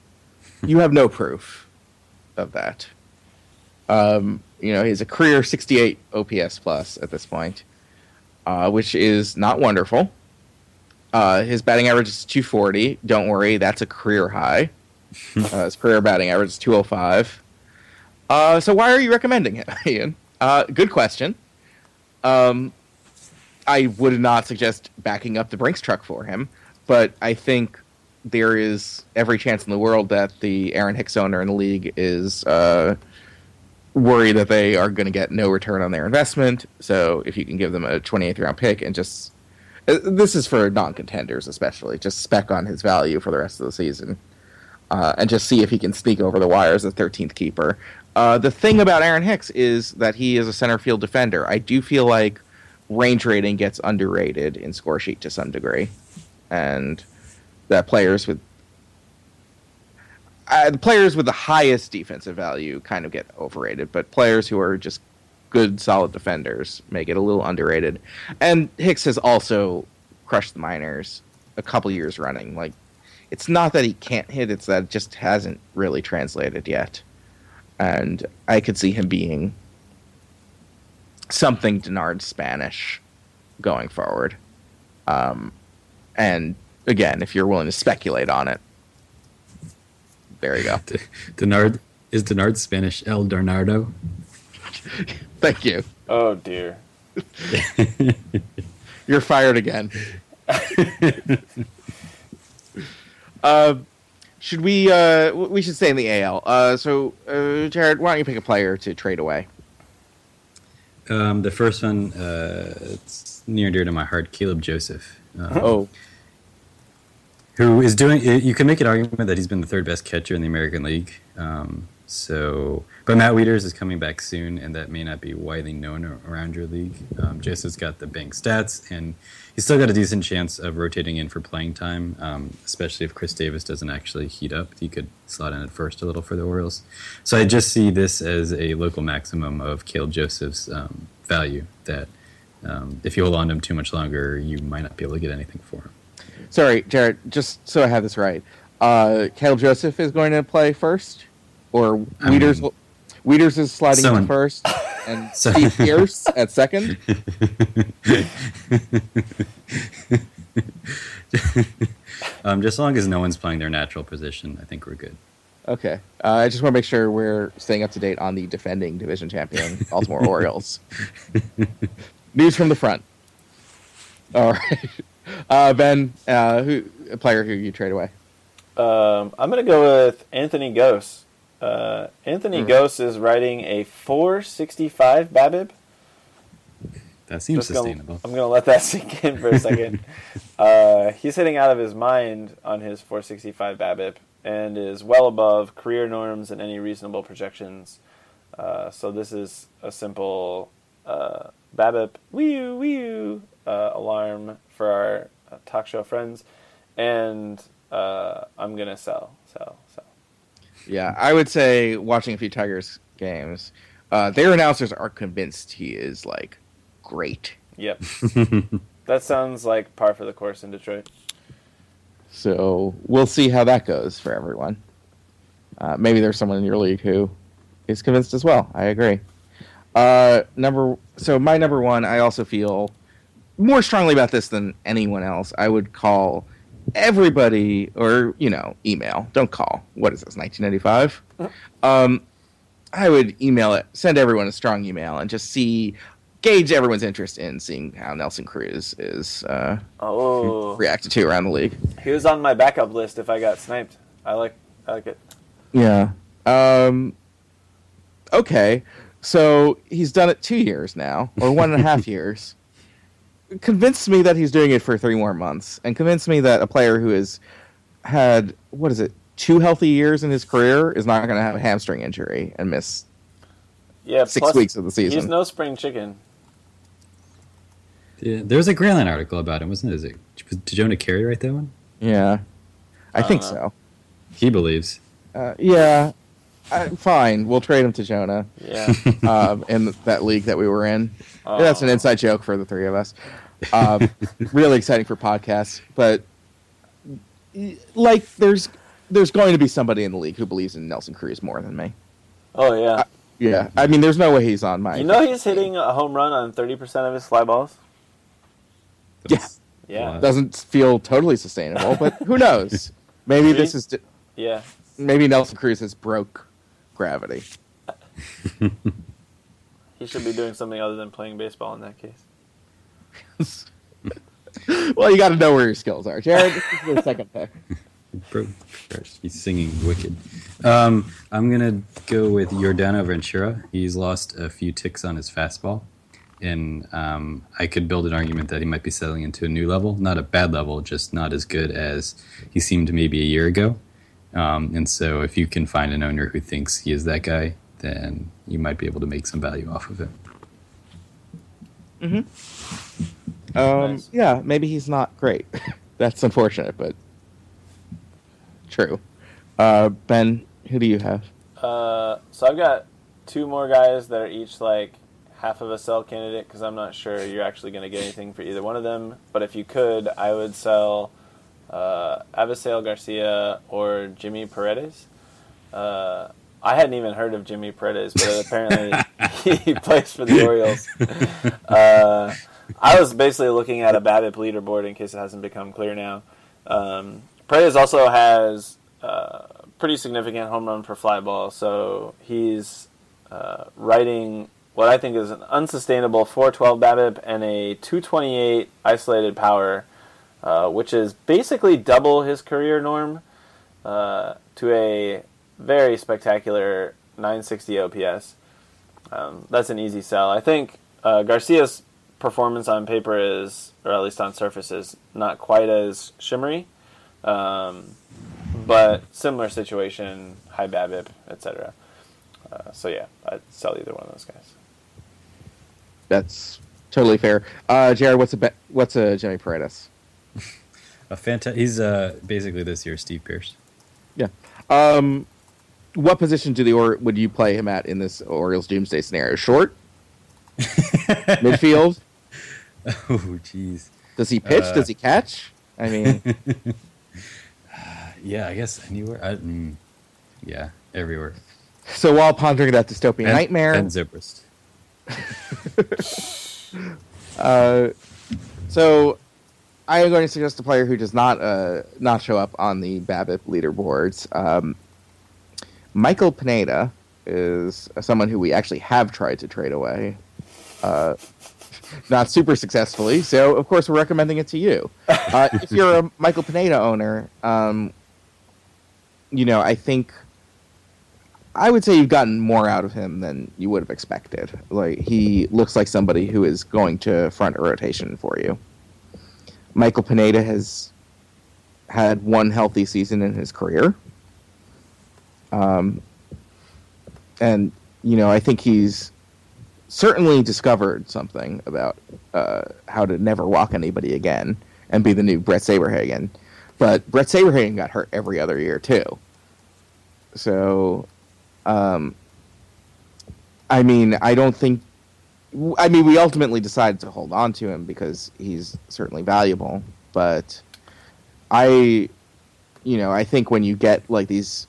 you have no proof of that. Um, you know, he's a career 68 OPS plus at this point, uh, which is not wonderful. Uh, his batting average is 240. Don't worry, that's a career high. [laughs] uh, his career batting average is 205. Uh, so why are you recommending it, [laughs] Ian? Uh, good question. Um, I would not suggest backing up the Brinks truck for him, but I think there is every chance in the world that the Aaron Hicks owner in the league is uh, worried that they are going to get no return on their investment. So if you can give them a 28th round pick and just this is for non-contenders especially, just spec on his value for the rest of the season, uh, and just see if he can sneak over the wire as a 13th keeper. Uh, the thing about Aaron Hicks is that he is a center field defender. I do feel like range rating gets underrated in score sheet to some degree, and that players with uh, the players with the highest defensive value kind of get overrated, but players who are just good, solid defenders may get a little underrated. And Hicks has also crushed the minors a couple years running. Like, it's not that he can't hit; it's that it just hasn't really translated yet. And I could see him being something Denard Spanish going forward. Um, and again, if you're willing to speculate on it, there you go. [laughs] Denard is Denard Spanish El Darnardo. [laughs] Thank you. Oh dear. [laughs] You're fired again. [laughs] uh, should we? Uh, we should stay in the AL. Uh, so, uh, Jared, why don't you pick a player to trade away? Um, the first one, uh, it's near and dear to my heart, Caleb Joseph. Um, Oh, who is doing you can make an argument that he's been the third best catcher in the American League. Um, so, but Matt Wieters is coming back soon, and that may not be widely known around your league. Um, Joseph's got the bank stats, and he's still got a decent chance of rotating in for playing time, um, especially if Chris Davis doesn't actually heat up. He could slot in at first a little for the Orioles. So I just see this as a local maximum of Caleb Joseph's um, value. That um, if you hold on to him too much longer, you might not be able to get anything for him. sorry, Jared. Just so I have this right, uh, Joseph is going to play first, or I Wieters? mean- Wieters is sliding Someone- in first, [laughs] and So- Steve Pearce at second. [laughs] um, just as long as no one's playing their natural position, I think we're good. Okay. Uh, I just want to make sure we're staying up to date on the defending division champion Baltimore [laughs] Orioles. News from the front. All right. Uh, ben, uh, who a player who you trade away? Um, I'm going to go with Anthony Gose. Uh, Anthony Hmm. Gose is riding a 465 BABIP. That seems Just gonna- sustainable. I'm going to let that [laughs] sink in for a second. [laughs] uh, he's hitting out of his mind on his 465 BABIP and is well above career norms and any reasonable projections. Uh, so this is a simple uh, BABIP wee wee uh, alarm for our uh, talk show friends, and uh, I'm gonna sell, sell, sell. Yeah, I would say watching a few Tigers games, uh, their announcers are convinced he is like great. Yep, [laughs] that sounds like par for the course in Detroit. So we'll see how that goes for everyone. Uh, maybe there's someone in your league who is convinced as well. I agree. Uh, number so my number one, I also feel more strongly about this than anyone else, I would call everybody, or you know, email. Don't call. What is this? 1995. Um, I would email it. Send everyone a strong email and just see, gauge everyone's interest in seeing how Nelson Cruz is uh, Oh, reacted to around the league. he was on my backup list if I got sniped. I like, I like it. Yeah. Um, okay. So he's done it two years now, or one and a half [laughs] years. Convince me that he's doing it for three more months, and convince me that a player who has had what is it, two healthy years in his career is not going to have a hamstring injury and miss Yeah, six weeks of the season. He's no spring chicken. Yeah, there was a Grantland article about him, wasn't it? Is it did Jonah Keri write that one? yeah, I think Uh, so. He believes. Uh, yeah, uh, fine. We'll trade him to Jonah Yeah. [laughs] um, in that league that we were in. Oh. That's an inside joke for the three of us. Um, really exciting for podcasts, but like there's there's going to be somebody in the league who believes in Nelson Cruz more than me. Oh yeah. Yeah, I mean, there's no way he's on my. You know he's hitting a home run on thirty percent of his fly balls. [laughs] Yeah. Yeah. doesn't feel totally sustainable, but who [laughs] knows? Maybe this is Yeah. maybe Nelson Cruz has broke gravity. [laughs] He should be doing something other than playing baseball in that case. [laughs] well, you got to know where your skills are, Jared. This is the second pick. [laughs] Bro, he's singing wicked. Um, I'm gonna go with Yordano Ventura. He's lost a few ticks on his fastball, and um, I could build an argument that he might be settling into a new level, not a bad level, just not as good as he seemed maybe a year ago. Um, and so, if you can find an owner who thinks he is that guy, then you might be able to make some value off of it. Um, Nice. Yeah, maybe he's not great. [laughs] That's unfortunate, but true. Uh, ben, who do you have? Uh, so I've got two more guys that are each like half of a sell candidate because I'm not sure you're actually going to get anything for either one of them. But if you could, I would sell uh, Avisail Garcia or Jimmy Paredes. Uh, I hadn't even heard of Jimmy Paredes, but apparently [laughs] he plays for the Orioles. [laughs] Uh, I was basically looking at a BABIP leaderboard in case it hasn't become clear now. Um, also has uh, pretty significant home run per fly ball, so he's uh, riding what I think is an unsustainable 412 BABIP and a 228 isolated power, uh, which is basically double his career norm uh, to a very spectacular 960 OPS. Um, that's an easy sell. I think uh, Garcia's performance on paper is, or at least on surface, is not quite as shimmery, um, but similar situation, high BABIP, etc. Uh, so yeah, I'd sell either one of those guys. That's totally fair. Uh, Jared, what's a be- what's a Jimmy Paredes? [laughs] A fanta- He's uh, basically this year's Steve Pearce. Yeah. Um, what position do the or would you play him at in this Orioles doomsday scenario? Short, [laughs] midfield. [laughs] Oh, jeez. Does he pitch? Uh, Does he catch? I mean, [laughs] Yeah, I guess anywhere. I, mm, yeah, everywhere. so while pondering that dystopian Ben- nightmare, Ben Zobrist. [laughs] Uh, so I am going to suggest a player who does not uh, not show up on the BABIP leaderboards. Um, Michael Pineda is someone who we actually have tried to trade away, uh, not super successfully. So of course we're recommending it to you. Uh, [laughs] if you're a Michael Pineda owner, um, you know I think. I would say you've gotten more out of him than you would have expected. Like he looks like somebody who is going to front a rotation for you. Michael Pineda has had one healthy season in his career. Um, and you know, I think he's certainly discovered something about uh, how to never walk anybody again and be the new Brett Saberhagen. But Brett Saberhagen got hurt every other year too. So um, I mean, I don't think. I mean, we ultimately decided to hold on to him because he's certainly valuable. But I, you know, I think when you get like these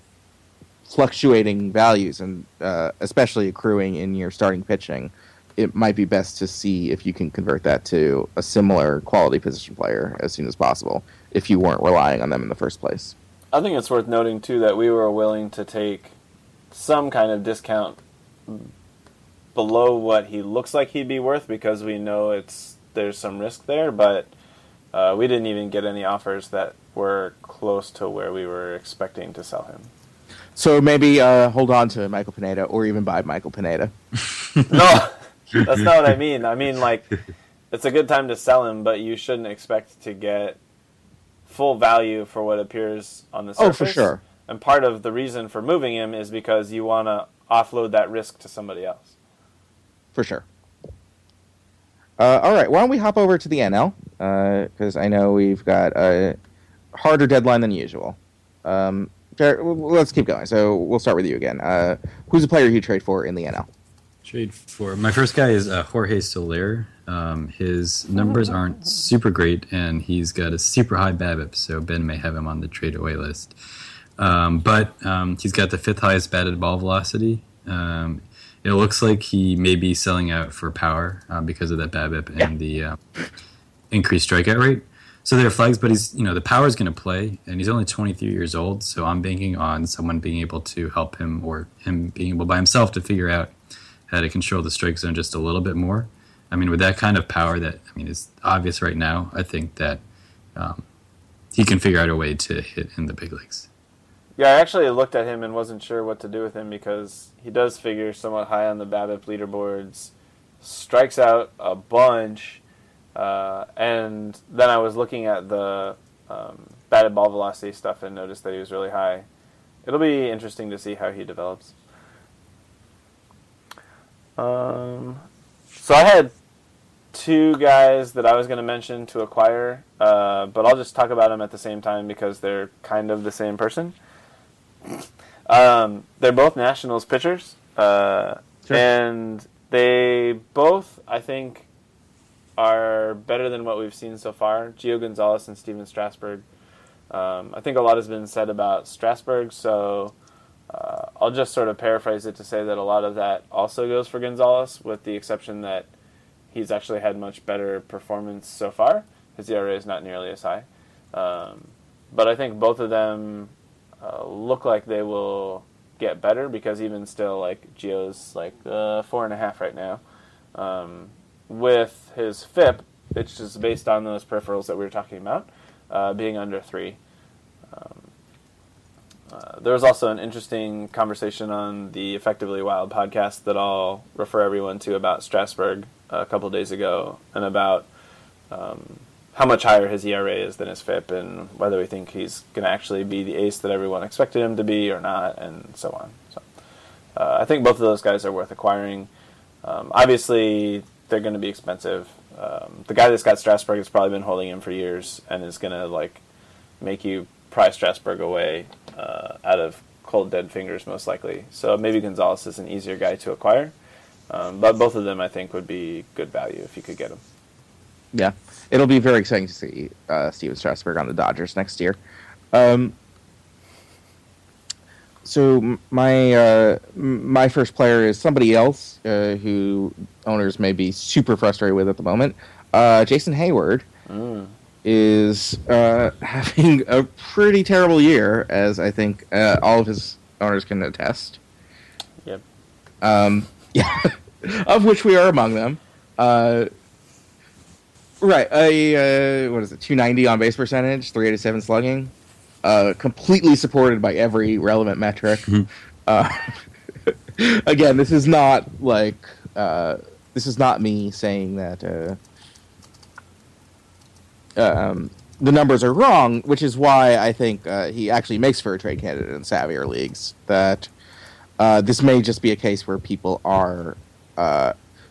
fluctuating values and uh, especially accruing in your starting pitching, it might be best to see if you can convert that to a similar quality position player as soon as possible if you weren't relying on them in the first place. I think it's worth noting too that we were willing to take some kind of discount below what he looks like he'd be worth because we know it's there's some risk there, but uh, we didn't even get any offers that were close to where we were expecting to sell him. So maybe uh, hold on to Michael Pineda or even buy Michael Pineda. [laughs] no, that's not what I mean. I mean like it's a good time to sell him, but you shouldn't expect to get full value for what appears on the surface. Oh, for sure. And part of the reason for moving him is because you want to offload that risk to somebody else. For sure. Uh, all right, why don't we hop over to the NL? Because uh, I know we've got a harder deadline than usual. Um, let's keep going. So we'll start with you again. Uh, who's a player you trade for in the NL? Trade for my first guy is uh, Jorge Soler. Um, his numbers aren't super great, and he's got a super high BABIP, so Ben may have him on the trade away list. Um, but um, he's got the fifth highest batted ball velocity. Um, it looks like he may be selling out for power uh, because of that BABIP and yeah. the uh, increased strikeout rate. So there are flags, but he's you know the power is going to play, and he's only 23 years old. So I'm banking on someone being able to help him, or him being able by himself to figure out how to control the strike zone just a little bit more. I mean, with that kind of power, that I mean is obvious right now. I think that um, he can figure out a way to hit in the big leagues. Yeah, I actually looked at him and wasn't sure what to do with him because he does figure somewhat high on the BABIP leaderboards, strikes out a bunch, uh, and then I was looking at the um, batted ball velocity stuff and noticed that he was really high. It'll be interesting to see how he develops. Um, so I had two guys that I was going to mention to acquire, uh, but I'll just talk about them at the same time because they're kind of the same person. Um, they're both Nationals pitchers, uh, sure. and they both, I think, are better than what we've seen so far. Gio Gonzalez and Stephen Strasburg. Um, I think a lot has been said about Strasburg, so uh, I'll just sort of paraphrase it to say that a lot of that also goes for Gonzalez, with the exception that he's actually had much better performance so far. His ERA is not nearly as high. Um, but I think both of them uh, look like they will get better because even still, like Gio's like uh, four and a half right now. Um, with his FIP, which is based on those peripherals that we were talking about, uh, being under three. Um, uh, there was also an interesting conversation on the Effectively Wild podcast that I'll refer everyone to about Strasburg a couple days ago and about um, how much higher his ERA is than his FIP, and whether we think he's going to actually be the ace that everyone expected him to be or not, and so on. So, uh, I think both of those guys are worth acquiring. Um, obviously, they're going to be expensive. Um, the guy that's got Strasburg has probably been holding him for years, and is going to like make you pry Strasburg away uh, out of cold dead fingers, most likely. So maybe Gonzalez is an easier guy to acquire, um, but both of them I think would be good value if you could get them. Yeah, it'll be very exciting to see uh, Stephen Strasburg on the Dodgers next year. Um, so my uh, my first player is somebody else uh, who owners may be super frustrated with at the moment. Uh, Jason Heyward mm. is uh, [laughs] having a pretty terrible year, as I think uh, all of his owners can attest. Yep. Um, [laughs] yeah, of which we are among them. Uh, Right. A uh, what is it? Two ninety on base percentage, three eighty seven slugging. Uh, completely supported by every relevant metric. Mm-hmm. Uh, [laughs] again, this is not like uh, this is not me saying that uh, um, the numbers are wrong, which is why I think uh, he actually makes for a trade candidate in savvier leagues. That this may just be a case where people are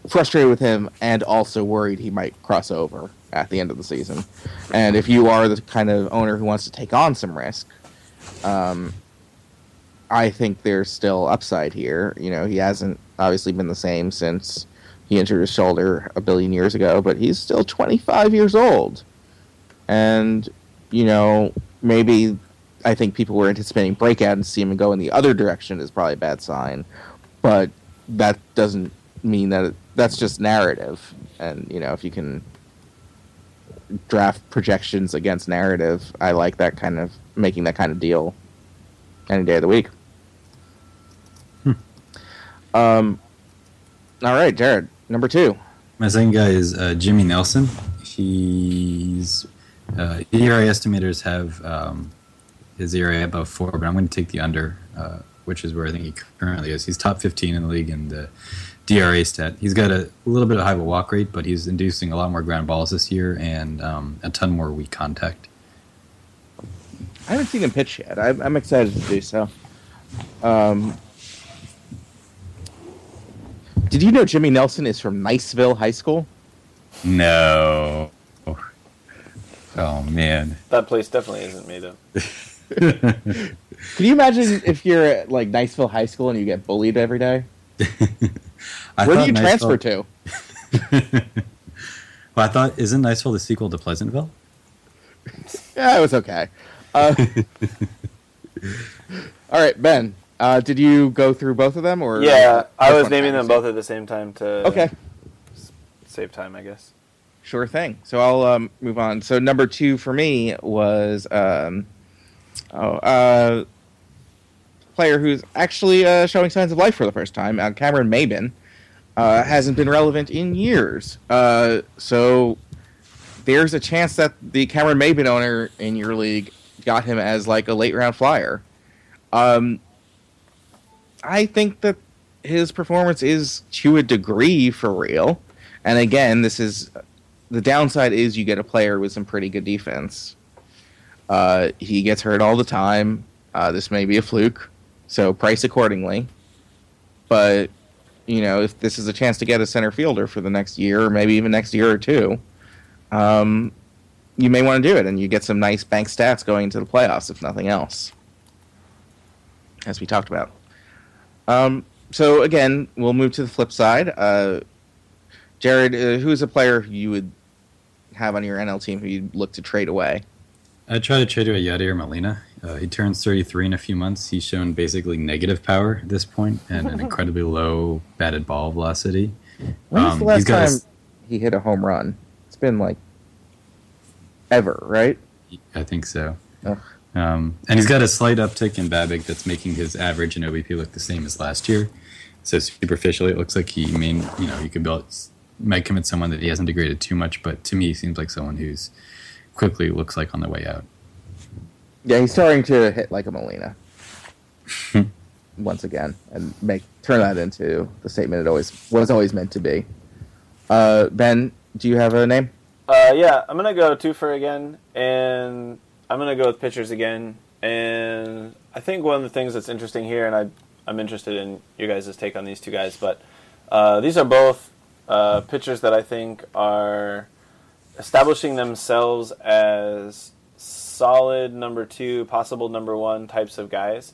frustrated with him and also worried he might cross over at the end of the season. And if you are the kind of owner who wants to take on some risk, um, I think there's still upside here. You know, he hasn't obviously been the same since he injured his shoulder a billion years ago, but he's still 25 years old. And, you know, maybe I think people were anticipating breakout and see him go in the other direction is probably a bad sign. But that doesn't mean that it, that's just narrative, and you know if you can draft projections against narrative, I like that kind of making that kind of deal any day of the week. Um, all right, Jared, number two. My second guy is uh, Jimmy Nelson. He's uh, ERA estimators have um, his ERA above four, but I'm going to take the under, uh, which is where I think he currently is. He's top 15 in the league in the DRA stat. He's got a, little bit of high of a walk rate, but he's inducing a lot more ground balls this year and um, a ton more weak contact. I haven't seen him pitch yet. I'm, I'm excited to do so. Um, did you know Jimmy Nelson is from Niceville High School? No. Oh man. That place definitely isn't made up. [laughs] Can you imagine if you're at like Niceville High School and you get bullied every day? [laughs] I Where do thought you transfer Niceville- to? [laughs] Well, I thought isn't Niceville the sequel to Pleasantville? Yeah, it was okay. Uh, [laughs] all right, Ben. Uh, did you go through both of them, or Yeah, I was naming them both at the same time to Okay, save time, I guess. sure thing. So I'll um, move on. So number two for me was um, oh, uh, player who's actually uh, showing signs of life for the first time. Uh, Cameron Maybin uh, hasn't been relevant in years. Uh, so there's a chance that the Cameron Maybin owner in your league got him as like a late round flyer. Um, I think that his performance is to a degree for real. And again, this is the downside is you get a player with some pretty good defense. Uh, he gets hurt all the time. Uh, this may be a fluke, so price accordingly. But you know, if this is a chance to get a center fielder for the next year, or maybe even next year or two, um, you may want to do it, and you get some nice bank stats going into the playoffs, if nothing else, as we talked about. Um, so again, we'll move to the flip side. Uh, Jared, uh, who is a player you would have on your NL team who you'd look to trade away? I'd try to trade away Yadier Molina. Uh, he turns 33 in a few months. He's shown basically negative power at this point and an [laughs] incredibly low batted ball velocity. When was Um, the last he's got a time s- he hit a home run? It's been like ever, right? I think so. Um, and he's got a slight uptick in BABIP that's making his average and OBP look the same as last year. So superficially, it looks like he mean you know he could build might commit someone that he hasn't degraded too much, but to me, he seems like someone who's quickly looks like on the way out. Yeah, he's starting to hit like a Molina once again, and make turn that into the statement it always was always meant to be. Uh, ben, do you have a name? Uh, yeah, I'm gonna go two for again, and I'm gonna go with pitchers again. And I think one of the things that's interesting here, and I, I'm interested in your guys' take on these two guys, but uh, these are both uh, pitchers that I think are establishing themselves as solid number two, possible number one types of guys.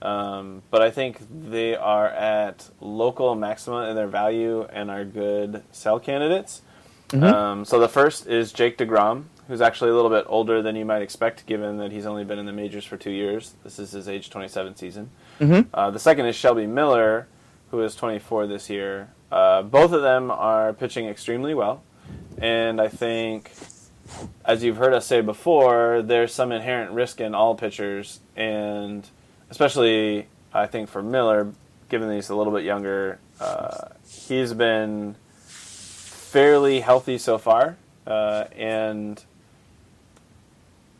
Um, but I think they are at local maxima in their value and are good sell candidates. Um, so the first is Jake DeGrom, who's actually a little bit older than you might expect, given that he's only been in the majors for two years. This is his age 27 season. Mhm. Uh, the second is Shelby Miller, who is 24 this year. Uh, both of them are pitching extremely well, and I think, as you've heard us say before, there's some inherent risk in all pitchers, and especially I think for Miller, given that he's a little bit younger, uh, he's been fairly healthy so far, uh, and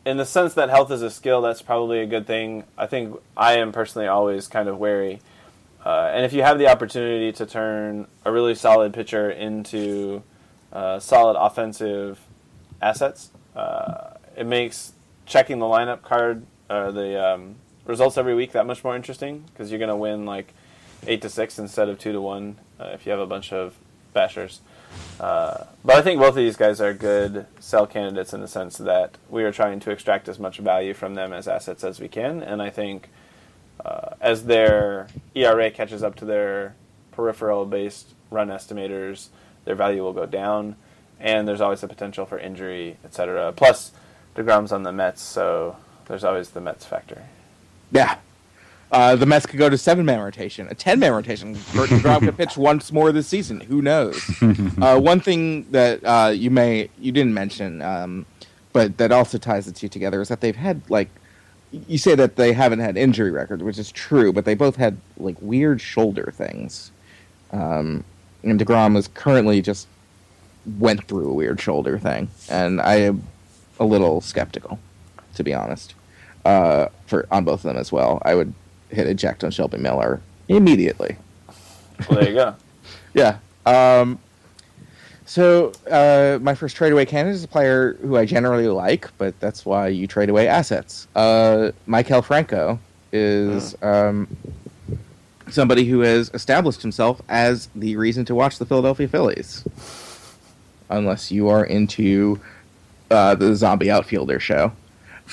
in the sense that health is a skill, that's probably a good thing. I think I am personally always kind of wary. Uh, and if you have the opportunity to turn a really solid pitcher into uh, solid offensive assets, uh, it makes checking the lineup card, uh, the um, results every week that much more interesting because you're going to win like eight to six instead of two to one uh, if you have a bunch of bashers. Uh, but I think both of these guys are good sell candidates in the sense that we are trying to extract as much value from them as assets as we can, and I think uh, as their ERA catches up to their peripheral-based run estimators, their value will go down, and there's always the potential for injury, etc. Plus, Degrom's on the Mets, so there's always the Mets factor. Yeah. Uh, the Mets could go to seven man rotation, a ten man rotation. Burton [laughs] Grom could pitch once more this season. Who knows? uh, one thing that uh, you may you didn't mention, um, but that also ties the two together is that they've had like you say that they haven't had injury records, which is true, but they both had like weird shoulder things. Um, and Degrom is currently just went through a weird shoulder thing, and I am a little skeptical, to be honest, uh, for on both of them as well. I would hit eject on Shelby Miller immediately. Well, there you go. [laughs] Yeah. Um, so uh, my first trade away candidate is a player who I generally like, but that's why you trade away assets. Uh, Maikel Franco is um, somebody who has established himself as the reason to watch the Philadelphia Phillies, unless you are into uh, the zombie outfielder show.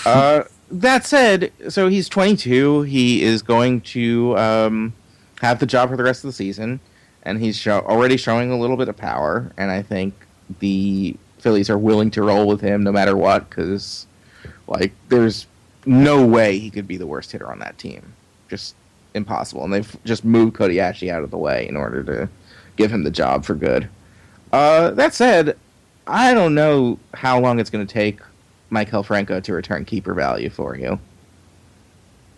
Uh, [laughs] that said, so he's 22. He is going to um, have the job for the rest of the season, and he's show- already showing a little bit of power. And I think the Phillies are willing to roll with him no matter what, because like there's no way he could be the worst hitter on that team. Just impossible. And they've just moved Cody Asche out of the way in order to give him the job for good. Uh, that said, I don't know how long it's going to take Maikel Franco to return keeper value for you.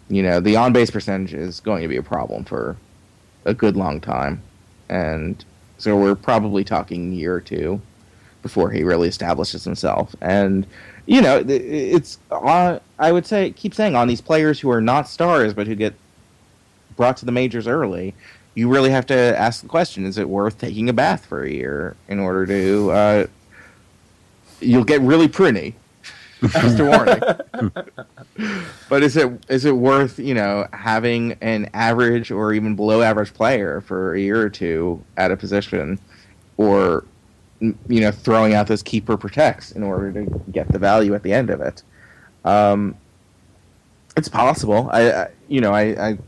You know, the on base percentage is going to be a problem for a good long time. And so we're probably talking year or two before he really establishes himself. And, you know, it's, uh, I would say, keep saying on these players who are not stars but who get brought to the majors early, you really have to ask the question: Is it worth taking a bath for a year in order to? Uh, you'll get really pretty. [laughs] Just a warning. but is it is it worth you know having an average or even below average player for a year or two at a position, or you know throwing out those keeper protects in order to get the value at the end of it? Um, it's possible. I, I you know I, I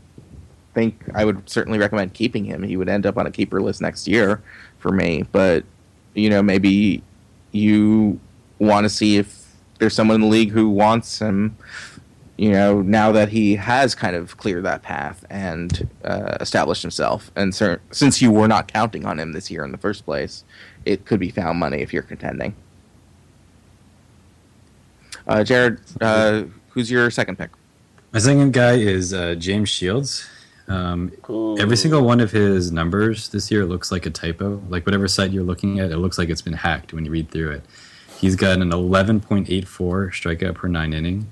think I would certainly recommend keeping him. He would end up on a keeper list next year for me. But you know, maybe you want to see if there's someone in the league who wants him. You know, now that he has kind of cleared that path and uh, established himself, and cer- since you were not counting on him this year in the first place, it could be found money if you're contending. Uh, Jared, uh, who's your second pick? My second guy is uh, James Shields. Um, every single one of his numbers this year looks like a typo. Like whatever site you're looking at, it looks like it's been hacked when you read through it. He's got an 11.84 strikeout per nine inning,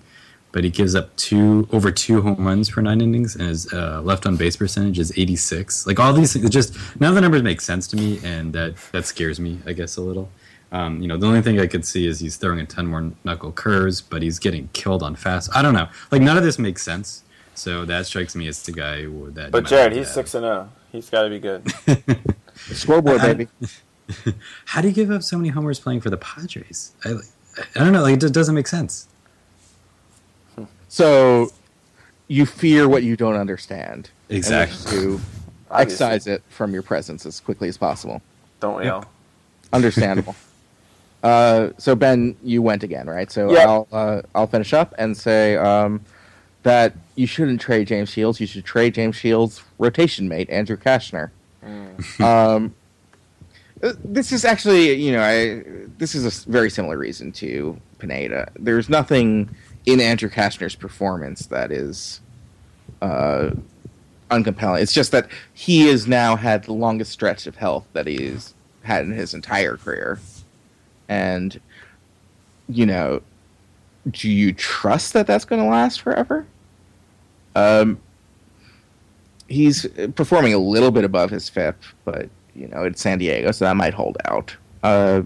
but he gives up two over two home runs per nine innings, and his uh, left on base percentage is 86. Like all these things, just none of the numbers make sense to me, and that that scares me, I guess, a little. Um, you know, the only thing I could see is he's throwing a ton more knuckle curves, but he's getting killed on fast. I don't know. Like none of this makes sense. So that strikes me as the guy who- that. But Jared, he's have. six and zero. He's got to be good. [laughs] Scoreboard, I- baby. [laughs] How do you give up so many homers playing for the Padres? I, I don't know. Like it just doesn't make sense. So you fear what you don't understand. and wish Exactly. To [laughs] excise it from your presence as quickly as possible. Don't we all? Understandable. uh, so Ben, you went again, right? So Yep. I'll uh, I'll finish up and say um, that you shouldn't trade James Shields. You should trade James Shields' rotation mate Andrew Cashner. um, uh, this is actually, you know, I this is a very similar reason to Pineda. There's nothing in Andrew Cashner's performance that is uh, uncompelling. It's just that he has now had the longest stretch of health that he's had in his entire career, and you know, do you trust that that's going to last forever? Um, he's performing a little bit above his FIP, but you know it's San Diego, so that might hold out. Uh,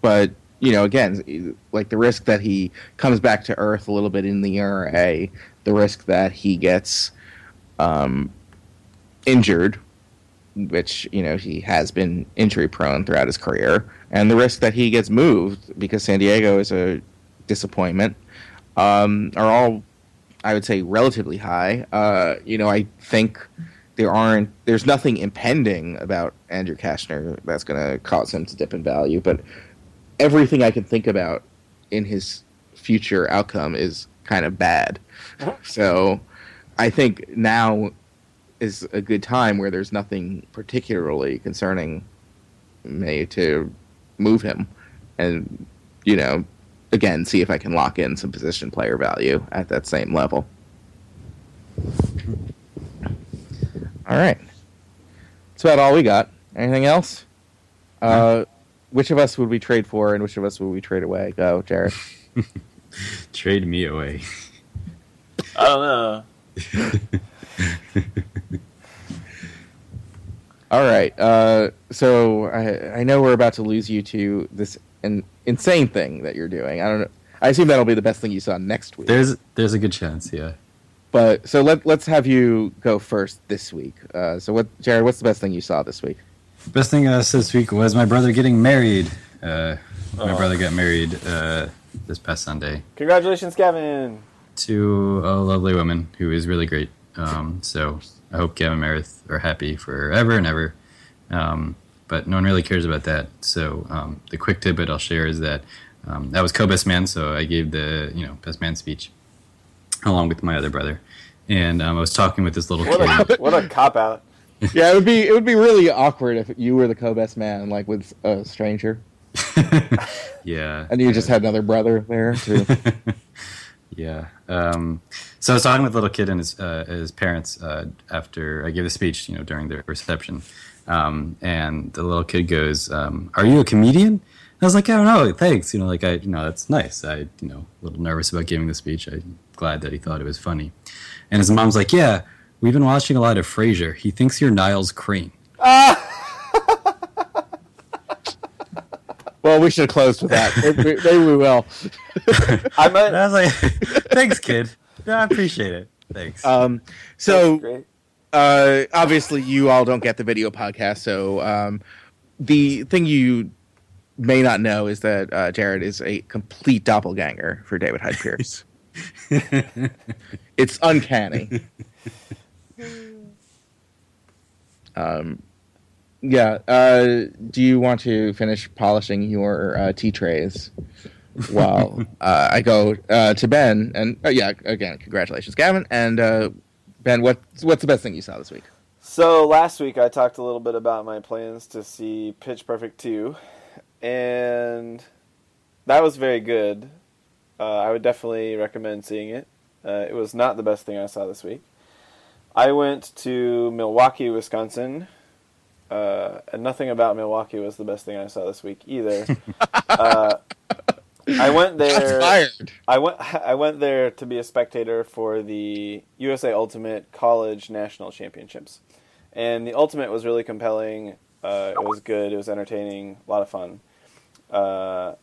but you know, again, like the risk that he comes back to earth a little bit in the ERA, the risk that he gets um, injured, which you know he has been injury prone throughout his career, and the risk that he gets moved because San Diego is a disappointment, um, are all I would say relatively high. Uh, you know, I think there aren't there's nothing impending about Andrew Cashner that's going to cause him to dip in value, but everything I can think about in his future outcome is kind of bad. So I think now is a good time where there's nothing particularly concerning me to move him, and you know, again, see if I can lock in some position player value at that same level. All right, that's about all we got. Anything else? Uh, which of us would we trade for, and which of us would we trade away? Go, Jared. [laughs] Trade me away. I don't know. [laughs] All right. Uh, so I, I know we're about to lose you to this an insane thing that you're doing. I don't know. I assume that'll be the best thing you saw next week. There's there's a good chance, yeah. but so let let's have you go first this week. Uh, so what, Jared? What's the best thing you saw this week? Best thing I uh, this week was my brother getting married. Uh, my Oh. brother got married uh, this past Sunday Congratulations, Gavin. to a lovely woman who is really great. Um, so I hope Gavin and Meredith are happy forever and ever. Um, but no one really cares about that. So um, the quick tidbit I'll share is that um, that was co-best man. So I gave the you know best man speech along with my other brother, and um, I was talking with this little What kid. a [laughs] what a cop out. [laughs] yeah, it would be it would be really awkward if you were the co-best man, like with a stranger, [laughs] yeah, and you just had another brother there. Too. Yeah. Um, so I was talking with a little kid and his uh, his parents uh, after I gave the speech, you know, during their reception, um, and the little kid goes, um, "Are you a comedian?" And I was like, "I don't know. Thanks. You know, like I, you know, that's nice. I, you know, a little nervous about giving the speech. I'm glad that he thought it was funny." And his mom's like, "Yeah, we've been watching a lot of Frasier. He thinks you're Niles Crane." [laughs] well, we should have closed with that. Maybe, maybe we will. I And might. I was like, [laughs] "Thanks, kid. Yeah, I appreciate it. Thanks." Um, so Great. Uh, obviously you all don't get the video podcast, so um, the thing you may not know is that uh, Jared is a complete doppelganger for David Hyde Pierce. [laughs] it's uncanny. [laughs] Um, yeah. Uh, do you want to finish polishing your uh, tea trays while [laughs] uh, I go uh, to Ben? And uh, yeah, again, congratulations, Gavin. And uh, Ben, what what's the best thing you saw this week? So last week I talked a little bit about my plans to see Pitch Perfect 2, and that was very good. Uh, I would definitely recommend seeing it. Uh, it was not the best thing I saw this week. I went to Milwaukee, Wisconsin, uh, and nothing about Milwaukee was the best thing I saw this week either. [laughs] uh, I went [laughs] there. I went I went there to be a spectator for the USA Ultimate College National Championships, and the Ultimate was really compelling. Uh, it was good. It was entertaining. A lot of fun. Uh,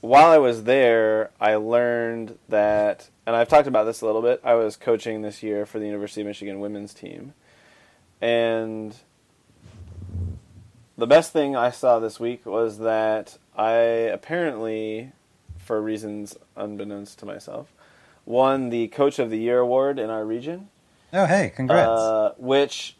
while I was there, I learned that, and I've talked about this a little bit. I was coaching this year for the University of Michigan women's team, and the best thing I saw this week was that I apparently, for reasons unbeknownst to myself, won the Coach of the Year award in our region. oh, hey, congrats. Uh, which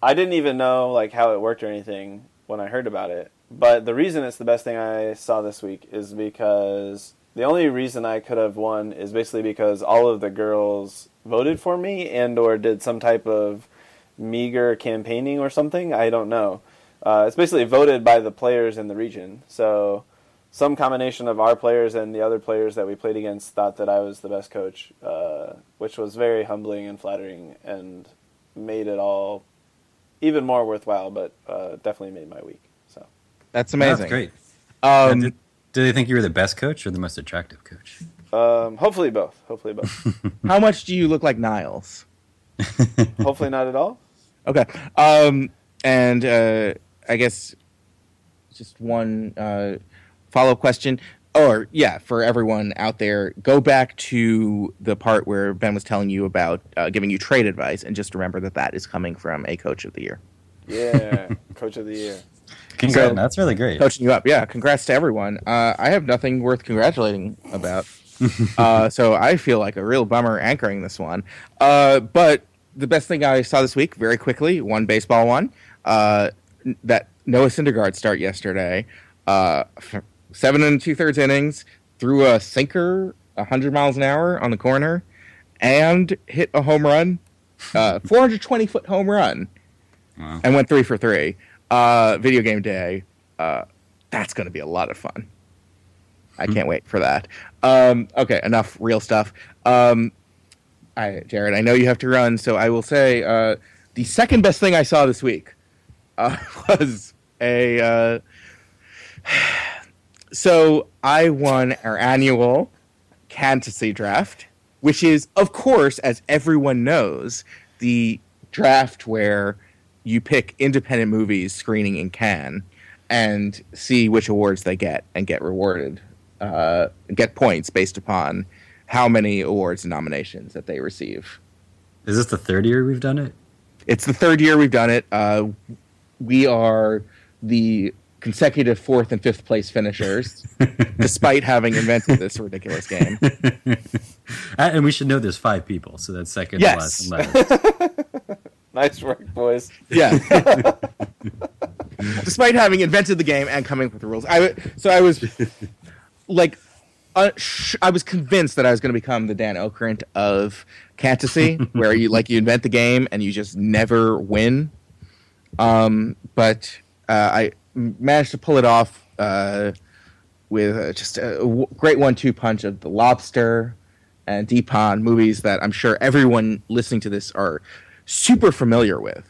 I didn't even know like how it worked or anything when I heard about it. But the reason it's the best thing I saw this week is because the only reason I could have won is basically because all of the girls voted for me and or did some type of meager campaigning or something. I don't know. Uh, it's basically voted by the players in the region. So some combination of our players and the other players that we played against thought that I was the best coach, uh, which was very humbling and flattering and made it all even more worthwhile, but uh, definitely made my week. So That's amazing. That's great. Um, did, did they think you were the best coach or the most attractive coach? um, hopefully both. Hopefully both. [laughs] how much do you look like Niles? hopefully not at all. Okay. Um, and uh, I guess just one uh, follow up question. Or, yeah, for everyone out there, go back to the part where Ben was telling you about uh, giving you trade advice, and just remember that that is coming from a coach of the year. Yeah, [laughs] coach of the year. Congrats. So- That's really great. Coaching you up. Yeah, congrats to everyone. Uh, I have nothing worth congratulating about. [laughs] uh, so I feel like a real bummer anchoring this one. Uh, but the best thing I saw this week, very quickly, one baseball one, uh, n- that Noah Syndergaard start yesterday. Uh, seven and two thirds innings, threw a sinker, hundred miles an hour on the corner, and hit a home run, uh, [laughs] 420 foot home run, Wow. and went three for three. Uh, video game day. Uh, that's going to be a lot of fun. I can't wait for that. Um, okay, enough real stuff. Um, I, Jared, I know you have to run, so I will say uh, the second best thing I saw this week [laughs] uh, was a. Uh, [sighs] so I won our annual fantasy draft, which is, of course, as everyone knows, the draft where you pick independent movies screening in Cannes and see which awards they get and get rewarded, uh, get points based upon how many awards and nominations that they receive. Is this the third year we've done it? It's the third year we've done it. Uh, we are the consecutive fourth and fifth place finishers, [laughs] despite having invented this ridiculous game. [laughs] Uh, and we should know there's five people, so that's second Yes. to last and last. [laughs] Nice work, boys. Yeah. Despite having invented the game and coming up with the rules, I w- so I was like, uh, sh- I was convinced that I was going to become the Dan Okrent of fantasy, where you like you invent the game and you just never win. Um, but uh, I managed to pull it off uh, with uh, just a w- great one-two punch of The Lobster and Dheepan movies that I'm sure everyone listening to this are super familiar with.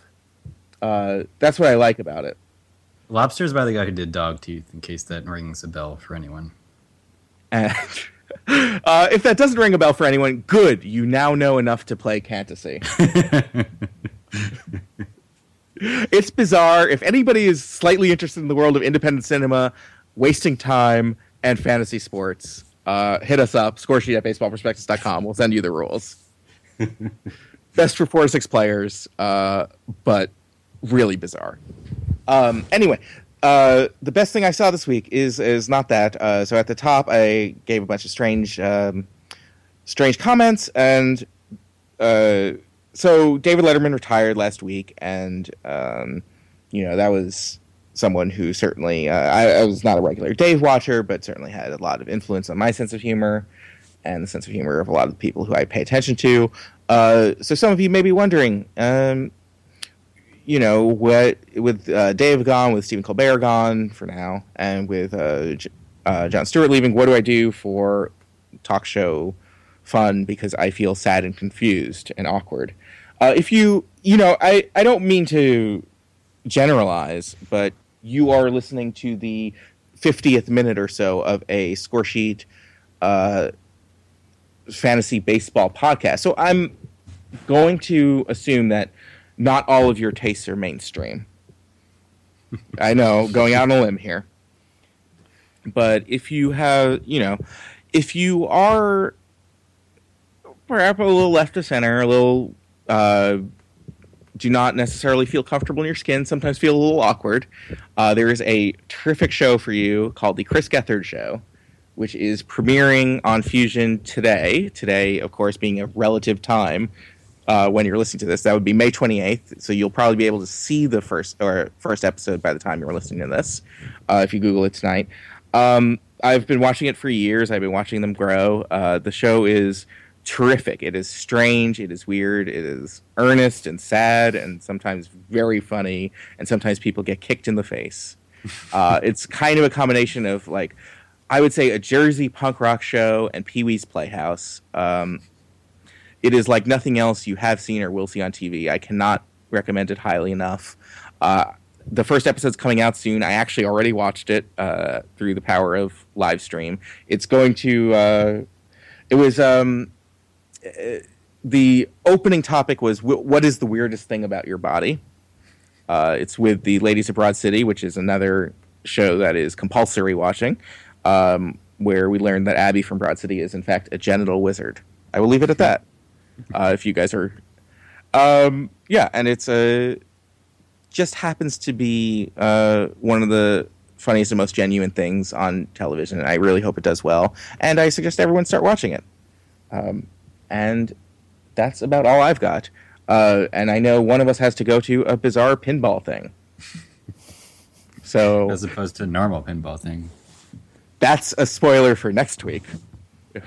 Uh, that's what I like about it. Lobster's by the guy who did Dogtooth, in case that rings a bell for anyone. And [laughs] uh, if that doesn't ring a bell for anyone, good. You now know enough to play fantasy. [laughs] it's bizarre. If anybody is slightly interested in the world of independent cinema, wasting time, and fantasy sports, uh, hit us up, scoresheet at baseballprospectus.com. We'll send you the rules. [laughs] Best for four to six players, uh, but really bizarre. Um, anyway, uh, the best thing I saw this week is is not that. Uh, so at the top, I gave a bunch of strange, um, strange comments, and uh, so David Letterman retired last week, and um, you know that was someone who certainly uh, I, I was not a regular Dave watcher, but certainly had a lot of influence on my sense of humor and the sense of humor of a lot of the people who I pay attention to. Uh, so some of you may be wondering, um, you know, what with uh, Dave gone, with Stephen Colbert gone for now, and with uh, J- uh, Jon Stewart leaving, what do I do for talk show fun? Because I feel sad and confused and awkward. Uh, if you, you know, I, I don't mean to generalize, but you are listening to the 50th minute or so of a score sheet uh, fantasy baseball podcast. So I'm going to assume that not all of your tastes are mainstream. I know, going out on a limb here. But if you have, you know, if you are perhaps a little left of center, a little uh, do not necessarily feel comfortable in your skin, sometimes feel a little awkward, uh, there is a terrific show for you called The Chris Gethard Show, which is premiering on Fusion today. Today, of course, being a relative time uh, when you're listening to this. That would be May 28th. So you'll probably be able to see the first or first episode by the time you're listening to this, uh, if you Google it tonight. Um, I've been watching it for years. I've been watching them grow. Uh, the show is terrific. It is strange. It is weird. It is earnest and sad, and sometimes very funny. And sometimes people get kicked in the face. [laughs] Uh, it's kind of a combination of like, I would say a Jersey punk rock show and Pee Wee's Playhouse. Um, it is like nothing else you have seen or will see on TV. I cannot recommend it highly enough. Uh, the first episode's coming out soon. I actually already watched it uh, through the power of live stream. It's going to. Uh, it was um, the opening topic was what is the weirdest thing about your body. Uh, it's with the Ladies of Broad City, which is another show that is compulsory watching, um, where we learned that Abby from Broad City is in fact a genital wizard. I will leave it at that. Uh, if you guys are, um, yeah, and it's a just happens to be uh, one of the funniest and most genuine things on television. And I really hope it does well. And I suggest everyone start watching it. Um, and that's about all I've got. Uh, and I know one of us has to go to a bizarre pinball thing. [laughs] So As opposed to a normal pinball thing. that's a spoiler for next week.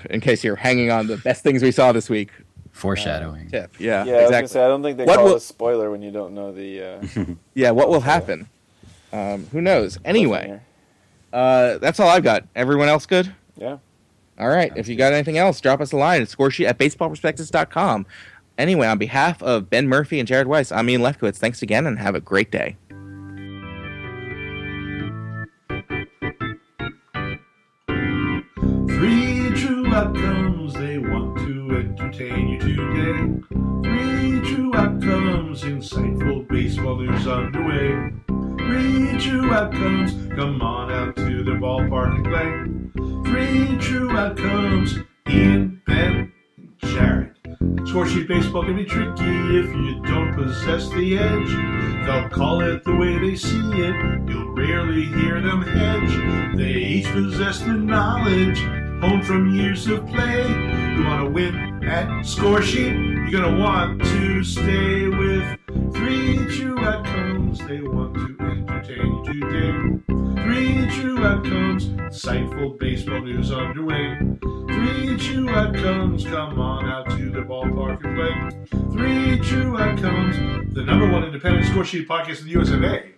In case you're hanging on the best things we saw this week Foreshadowing. tip. Yeah, Yeah, I was exactly. say I don't think they What call will- it a spoiler when you don't know the. Uh, [laughs] yeah, what will happen? Um, who knows? Anyway, uh, that's all I've got. Everyone else good? Yeah. All right. If you got anything else, drop us a line at scoresheet at baseballprospectus.com. Anyway, on behalf of Ben Murphy and Jared Weiss, I'm Ian Lefkowitz. Thanks again and have a great day. Three true outcomes, they want to entertain you today. Three true outcomes, insightful baseball news underway. Three true outcomes, come on out to the ballpark and play. Three true outcomes, Ian, Ben, and Jared. Score sheet baseball can be tricky if you don't possess the edge. They'll call it the way they see it. You'll rarely hear them hedge. They each possess the knowledge, honed from years of play. You want to win at score sheet. You're gonna want to stay with three true outcomes. They want to entertain you today. Three true outcomes, insightful baseball news underway. Three true outcomes, come on out to the ballpark and play. Three true outcomes, the number one independent score sheet podcast in the US of A.